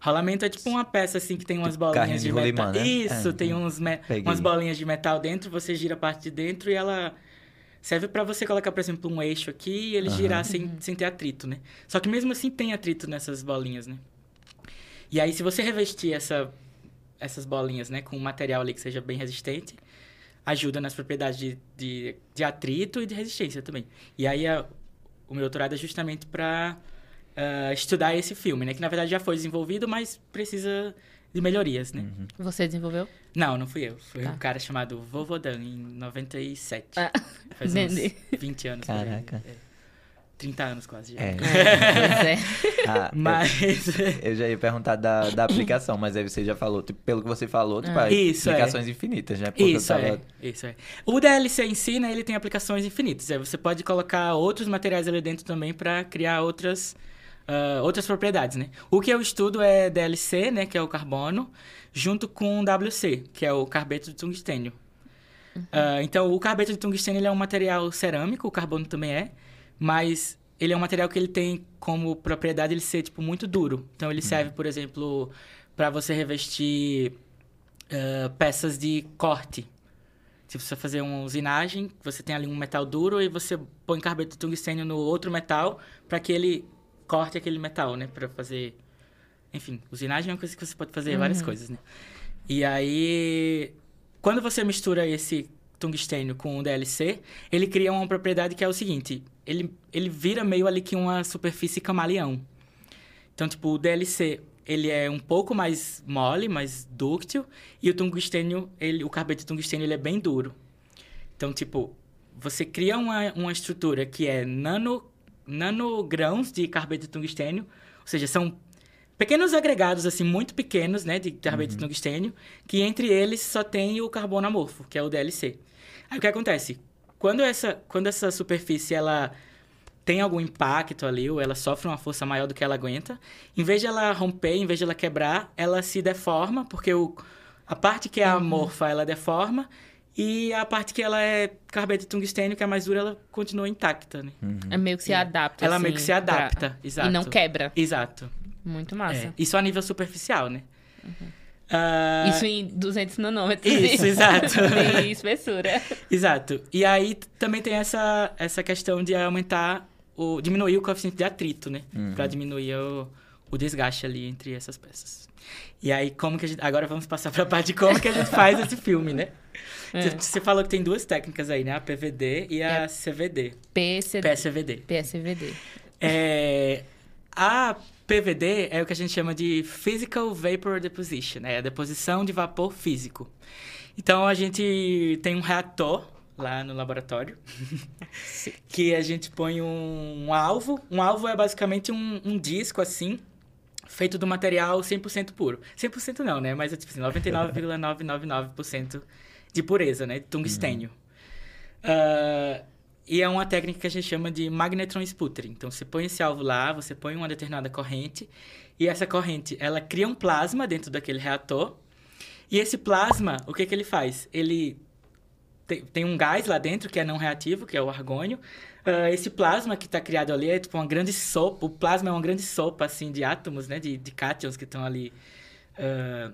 Rolamento é tipo uma peça assim que tem umas Tipo bolinhas de de metal. rolimã, né? Isso, É, tem é. uns me- umas bolinhas de metal dentro, você gira a parte de dentro e ela serve pra você colocar, por exemplo, um eixo aqui e ele Aham. girar sem, sem ter atrito, né? Só que mesmo assim tem atrito nessas bolinhas, né? E aí se você revestir essa, essas bolinhas, né, com um material ali que seja bem resistente, ajuda nas propriedades de, de, de atrito e de resistência também. E aí a- o meu doutorado é justamente para estudar esse filme, né? Que na verdade já foi desenvolvido, mas precisa de melhorias, né? Uhum. Você desenvolveu? Não, não fui eu. Foi Tá. um cara chamado Vovodan, em 97. Ah, Faz *laughs* uns entendi. 20 anos. aí. Caraca. É. 30 anos quase já. É. *laughs* Pois é. Ah, Mas... eu, eu já ia perguntar da, da aplicação, mas aí você já falou, tipo, pelo que você falou, tipo, Ah. Isso, é. aplicações infinitas, né? Porque Isso tava... é, isso é. O DLC em si, né, ele tem aplicações infinitas. É, você pode colocar outros materiais ali dentro também para criar outras, ah, outras propriedades, né? O que eu estudo é DLC, né, que é o carbono, junto com WC, que é o carbeto de tungstênio. Ah, então, o carbeto de tungstênio ele é um material cerâmico, o carbono também é, mas ele é um material que ele tem como propriedade ele ser tipo muito duro. Então, ele serve, por exemplo, para você revestir ah, peças de corte. Se você fazer uma usinagem, você tem ali um metal duro e você põe carbeto de tungstênio no outro metal para que ele corte aquele metal, né? Para fazer... Enfim, usinagem é uma coisa que você pode fazer várias coisas, né? E aí, quando você mistura esse tungstênio com o DLC, ele cria uma propriedade que é o seguinte: ele, ele vira meio ali que uma superfície camaleão. Então, tipo, o DLC, ele é um pouco mais mole, mais dúctil, e o tungstênio, ele, o carbeto de tungstênio, ele é bem duro. Então, tipo, você cria uma, uma estrutura que é nano, nanogrãos de carbeto de tungstênio, ou seja, são pequenos agregados, assim, muito pequenos, né, de carbeto de tungstênio, que entre eles só tem o carbono amorfo, que é o DLC. Aí o que acontece? Quando essa, quando essa superfície, ela tem algum impacto ali, ou ela sofre uma força maior do que ela aguenta, em vez de ela romper, em vez de ela quebrar, ela se deforma, porque o, a parte que é amorfa, ela deforma, e a parte que ela é carbeto tungstênio, que é mais dura, ela continua intacta, né? É meio que se adapta. Ela assim, meio que se pra- adapta, exato. E não quebra. Exato. Muito massa. É, isso a nível superficial, né? Ah, Isso em 200 nanômetros. Isso, de- *laughs* exato. De espessura. Exato. E aí também tem essa, essa questão de aumentar, o, diminuir o coeficiente de atrito, né? Pra diminuir o, o desgaste ali entre essas peças. E aí, como que a gente. Agora vamos passar pra parte de como que a gente faz esse filme, né? *laughs* É. Você- falou que tem duas técnicas aí, né? A PVD e a É. CVD. PCD. PSVD. PSVD. É, a PVD é o que a gente chama de Physical Vapor Deposition, é a deposição de vapor físico. Então a gente tem um reator lá no laboratório *laughs* que a gente põe um, um alvo. Um alvo é basicamente um, um disco assim. Feito do material 100% puro. 100% não, né? Mas é tipo assim, 99,999% de pureza, né? Tungstênio. Ah, e é uma técnica que a gente chama de magnetron sputtering. Então, você põe esse alvo lá, você põe uma determinada corrente, e essa corrente, ela cria um plasma dentro daquele reator. E esse plasma, o que, que ele faz? Ele tem, tem um gás lá dentro que é não reativo, que é o argônio. Ah, esse plasma que está criado ali é tipo uma grande sopa. O plasma é uma grande sopa, assim, de átomos, né? De, de cátions que estão ali ah,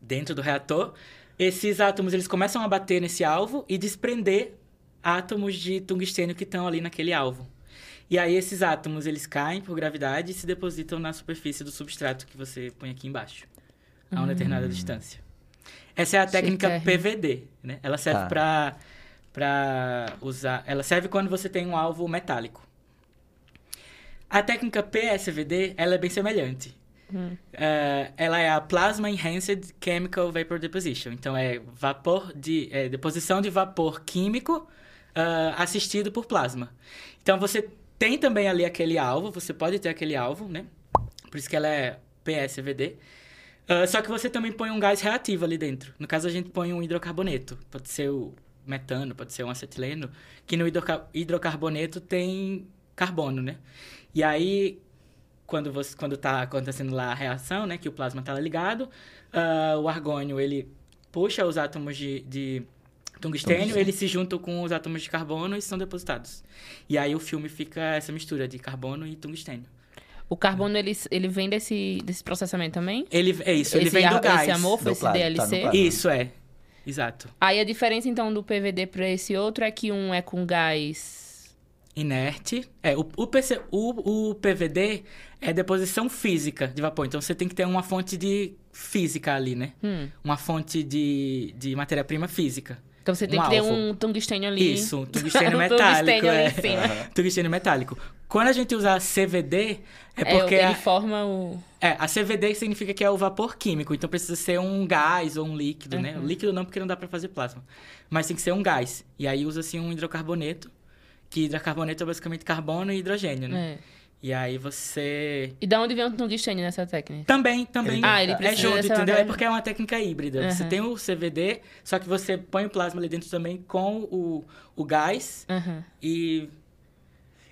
dentro do reator. Esses átomos, eles começam a bater nesse alvo e desprender átomos de tungstênio que estão ali naquele alvo. E aí esses átomos, eles caem por gravidade e se depositam na superfície do substrato que você põe aqui embaixo, a uma determinada distância. Essa é a técnica Chiquérrimo. PVD, né? Ela serve Tá. para para usar, ela serve quando você tem um alvo metálico. A técnica PSVD, ela é bem semelhante. Eh, ela é a Plasma Enhanced Chemical Vapor Deposition. Então, é vapor de é, deposição de vapor químico ah, assistido por plasma. Então, você tem também ali aquele alvo, você pode ter aquele alvo, né? Por isso que ela é PSVD. Ah, só que você também põe um gás reativo ali dentro. No caso, a gente põe um hidrocarboneto. Pode ser o metano, pode ser um acetileno. Que no hidroca- hidrocarboneto tem carbono, né? E aí, quando você quando tá acontecendo lá a reação, né, que o plasma tá ligado, ah, o argônio ele puxa os átomos de, de tungstênio, Tungstênio. eles se juntam com os átomos de carbono e são depositados. E aí o filme fica essa mistura de carbono e tungstênio. O carbono, ele, ele vem desse, desse processamento também? Ele é isso, ele esse, vem do gás. Esse amorfo, Do esse tá DLC? plasma. Isso é. Exato. Aí a diferença, então, do PVD para esse outro é que um é com gás... Inerte. É, o, o, PC, o, o PVD é deposição física de vapor. Então você tem que ter uma fonte de física ali, né? Hum. Uma fonte de, de matéria-prima física. Então você tem Um que ter alvo. um tungstênio ali. Isso, tungstênio *laughs* Um metálico. tungstênio é. Tungstênio metálico. Quando a gente usa CVD, é É, porque ele a, forma o... é, a CVD significa que é o vapor químico. Então precisa ser um gás ou um líquido, né? Uhum. Líquido não, porque não dá pra fazer plasma. Mas tem que ser um gás. E aí usa-se um hidrocarboneto. Que hidrocarboneto é basicamente carbono e hidrogênio, né? É. E aí você. E da onde vem o tungstênio nessa técnica? Também, também. Ele- Ah, ele é precisa junto, dessa entendeu? É porque é uma técnica híbrida. Você Uhum. tem o CVD, só que você põe o plasma ali dentro também com o, o gás Aham. e,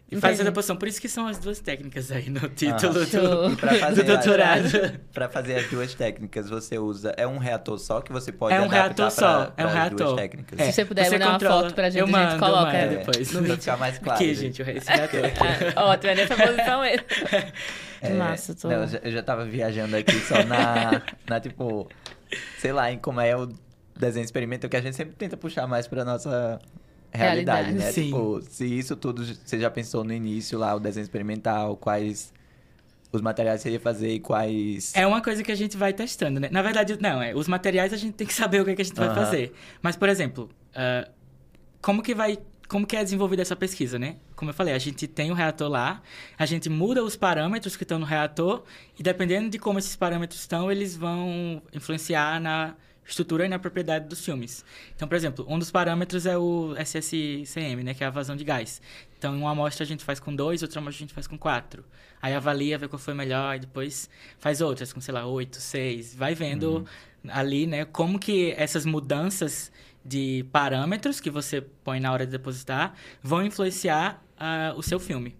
e Entendi. faz a deposição. Por isso que são as duas técnicas aí no título do, Show. E pra fazer, *laughs* do doutorado. Pra fazer as duas técnicas, você usa. É um reator só que você pode É um adaptar reator pra, só, é um reator. duas técnicas. Se você puder mandar uma foto pra gente, eu a mando, gente coloca mando É, depois. pra ficar mais claro. Aqui, gente. gente, esse reator aqui. Ah, ótimo, é nessa posição mesmo. É, Massa, tô... não, eu, já, eu já tava viajando aqui só na, *laughs* na, tipo, sei lá, em como é o desenho experimental, que a gente sempre tenta puxar mais pra nossa realidade, Realidade. né? Sim. Tipo, se isso tudo você já pensou no início lá, o desenho experimental, quais os materiais que você ia fazer e quais... É uma coisa que a gente vai testando, né? Na verdade, não, é, os materiais a gente tem que *laughs* saber o que, é que a gente vai Aham. fazer. Mas, por exemplo, ah, como que vai. Como que é desenvolvida essa pesquisa, né? Como eu falei, a gente tem o reator lá, a gente muda os parâmetros que estão no reator, e dependendo de como esses parâmetros estão, eles vão influenciar na estrutura e na propriedade dos filmes. Então, por exemplo, um dos parâmetros é o SSCM, né? Que é a vazão de gás. Então, em uma amostra a gente faz com dois, outra amostra a gente faz com quatro. Aí avalia, vê qual foi melhor, e depois faz outras com, sei lá, oito, seis. Vai vendo ali, né, como que essas mudanças de parâmetros que você põe na hora de depositar vão influenciar ah, o seu filme.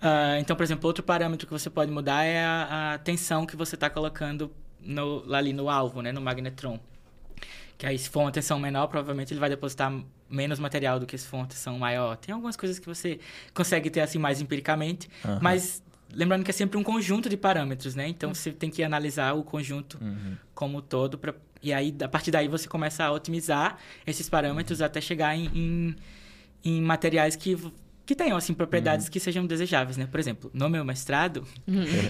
Ah, então, por exemplo, outro parâmetro que você pode mudar é a, a tensão que você está colocando no, lá ali no alvo, né, no magnetron. Que aí, se for uma tensão menor, provavelmente ele vai depositar menos material do que se for uma tensão maior. Tem algumas coisas que você consegue ter assim mais empiricamente, Aham. mas lembrando que é sempre um conjunto de parâmetros, né? Então você tem que analisar o conjunto Uhum. como um todo pra... e aí a partir daí você começa a otimizar esses parâmetros até chegar em, em, em materiais que que tenham assim propriedades que sejam desejáveis, né? Por exemplo, no meu mestrado,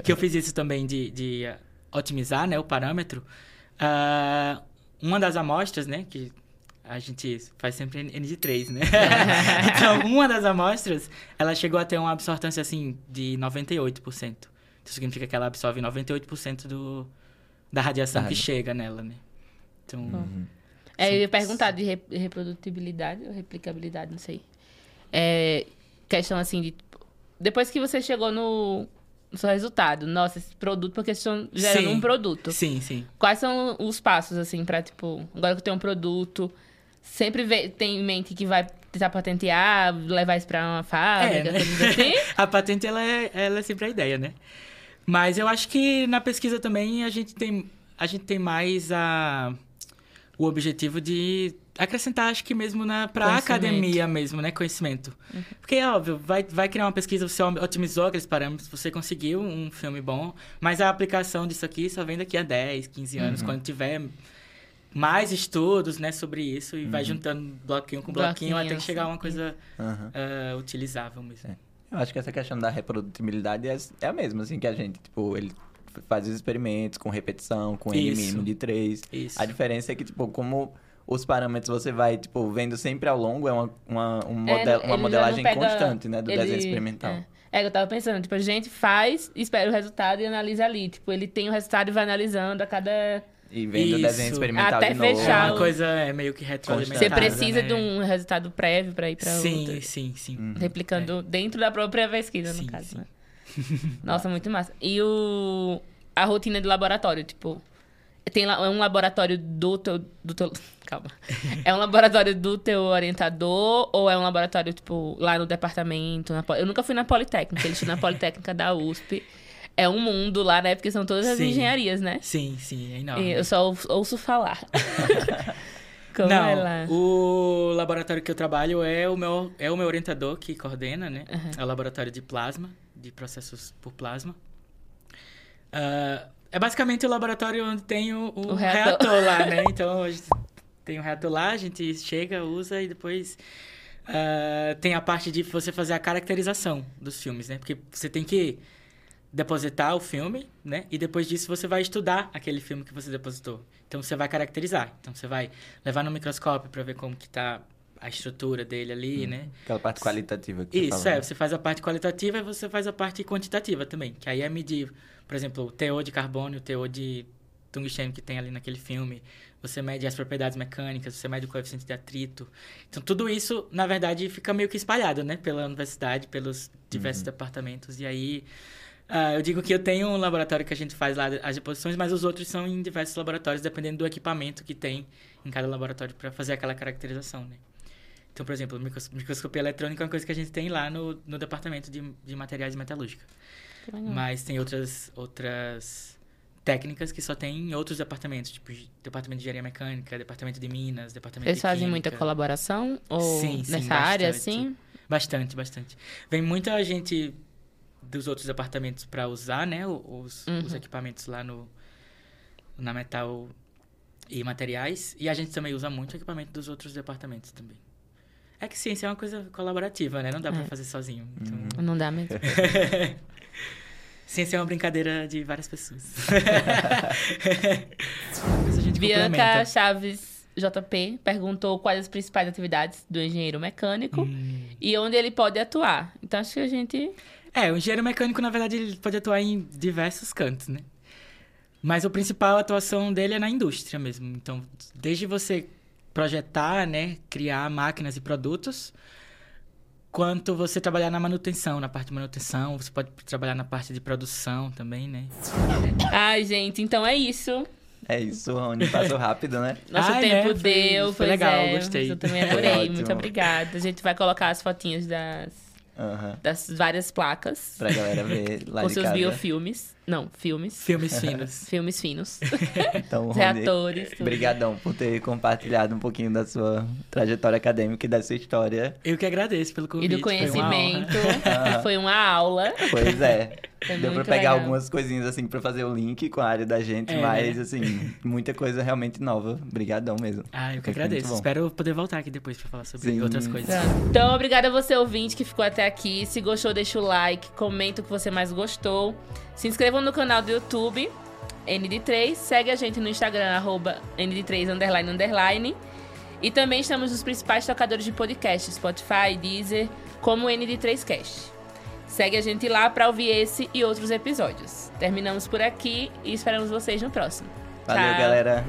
que eu fiz isso também de, de otimizar, né, o parâmetro, ah, uma das amostras, né, que a gente faz sempre N de 3, né? *laughs* *laughs* então, uma das amostras, ela chegou a ter uma absortância, assim, de 98%. Isso significa que ela absorve 98% do, da radiação que chega nela, né? Então, Uhum. É, eu ia perguntar de re- reprodutibilidade ou replicabilidade, não sei. É, questão assim de. tipo, Depois que você chegou no, no seu resultado, nossa, esse produto, porque vocês estão gerando Sim. um produto. sim, sim. Quais são os passos, assim, pra, tipo, agora que eu tenho um produto, sempre vê- tem em mente que vai tentar patentear, levar isso pra uma fábrica, É, né? assim? *laughs* a patente, ela é, ela é sempre a ideia, né? Mas eu acho que na pesquisa também a gente tem, a gente tem mais a, o objetivo de acrescentar, acho que mesmo na, pra Conhecimento. academia mesmo, né? Conhecimento. Porque, é óbvio, vai, vai criar uma pesquisa, você otimizou aqueles parâmetros, você conseguiu um filme bom, mas a aplicação disso aqui só vem daqui a 10, 15 anos, quando tiver mais estudos, né, sobre isso, e vai juntando bloquinho com bloquinho, Bloquinho, até que chegar a uma coisa ah, utilizável mesmo. É. Eu acho que essa questão da reprodutibilidade é, é a mesma, assim, que a gente, tipo, ele faz os experimentos com repetição, com N mínimo de 3. Isso. A diferença é que, tipo, como os parâmetros você vai, tipo, vendo sempre ao longo, é uma, uma, um É, model- uma modelagem pega- constante, né, do ele- desenho experimental. É. É, eu tava pensando, tipo, a gente faz, espera o resultado e analisa ali. Tipo, ele tem o resultado e vai analisando a cada. E vendo o Isso. desenho experimental Até de novo. É fechar uma o- coisa é meio que Você retroalimentada. precisa né? de um resultado prévio pra ir pra Sim, outra. sim, sim. Hum. Replicando dentro da própria pesquisa, no Sim, caso. sim. né? Nossa, muito massa. E o... a rotina de laboratório, tipo... Tem lá, é um laboratório do teu, do teu... *laughs* Calma. É um laboratório do teu orientador ou é um laboratório, tipo, lá no departamento? na eu nunca fui na Politécnica. Eles na Politécnica da USP. é um mundo lá, né? Porque são todas as Sim. engenharias, né? Sim, sim, é E enorme. eu só ou- ouço falar. *laughs* Como Não, é lá? o laboratório que eu trabalho é o meu, é o meu orientador que coordena, né? Aham. É o laboratório de plasma, de processos por plasma. Ah, é basicamente o laboratório onde tem o, o O reator. reator. lá, *laughs* né? Então, a gente tem o reator lá, a gente chega, usa e depois ah, tem a parte de você fazer a caracterização dos filmes, né? Porque você tem que depositar o filme, né? E depois disso você vai estudar aquele filme que você depositou. Então você vai caracterizar. Então você vai levar no microscópio para ver como que tá a estrutura dele ali, né? Aquela parte qualitativa que você Isso, é. né? Você faz a parte qualitativa e você faz a parte quantitativa também. Que aí é medir, por exemplo, o teor de carbono, o teor de tungstênio que tem ali naquele filme. Você mede as propriedades mecânicas, você mede o coeficiente de atrito. Então, tudo isso, na verdade, fica meio que espalhado, né? Pela universidade, pelos diversos departamentos. E aí, ah, eu digo que eu tenho um laboratório que a gente faz lá as deposições, mas os outros são em diversos laboratórios, dependendo do equipamento que tem em cada laboratório para fazer aquela caracterização, né? Então, por exemplo, micros- microscopia eletrônica é uma coisa que a gente tem lá no, no departamento de, de materiais metalúrgica. Mas tem outras, outras técnicas que só tem em outros departamentos, tipo departamento de engenharia mecânica, departamento de minas, departamento Eles de fazem muita colaboração? Ou Sim, sim, nessa área, bastante. assim? Bastante, bastante. Vem muita gente dos outros departamentos para usar, né, os, Uhum. os equipamentos lá no na metal e materiais, e a gente também usa muito o equipamento dos outros departamentos também. É que ciência é uma coisa colaborativa, né? Não dá É. pra fazer sozinho. Então, Não dá mesmo. *laughs* ciência é uma brincadeira de várias pessoas. *laughs* Mas a gente Bianca. Chaves JP perguntou quais as principais atividades do engenheiro mecânico Hum. e onde ele pode atuar. Então acho que a gente. É, o engenheiro mecânico, na verdade, ele pode atuar em diversos cantos, né? Mas a principal atuação dele é na indústria mesmo. Então, desde você projetar, né, criar máquinas e produtos, quanto você trabalhar na manutenção, na parte de manutenção, você pode trabalhar na parte de produção também, né? Ai, gente, então é isso. É isso, Rony. Passou rápido, né? *laughs* Nosso Ai, tempo né? Foi- deu, foi legal, é, gostei. Eu também *laughs* adorei, muito obrigada. A gente vai colocar as fotinhas das, das várias placas Pra galera ver *laughs* lá com de seus casa. biofilmes. Não, filmes. Filmes finos. *laughs* Filmes finos. *laughs* Então, Rony, reatores. tudo. Brigadão por ter compartilhado um pouquinho da sua trajetória acadêmica e da sua história. Eu que agradeço pelo E convite. do foi uma conhecimento. honra. *laughs* Foi uma aula. Pois é. Foi Deu pra pegar legal. algumas coisinhas assim pra fazer o link com a área da gente, É, mas assim, muita coisa realmente nova. Brigadão mesmo. Ah, eu que Foi agradeço. Espero poder voltar aqui depois pra falar sobre Sim. outras coisas. Então, obrigada a você, ouvinte, que ficou até aqui. Se gostou, deixa o like, comenta o que você mais gostou. Se inscrevam no canal do YouTube, ND3. Segue a gente no Instagram, arroba ND3 underline, underline. E também estamos nos principais tocadores de podcast, Spotify, Deezer, como ND3Cast. Segue a gente lá para ouvir esse e outros episódios. Terminamos por aqui e esperamos vocês no próximo. Valeu, Tchau. galera.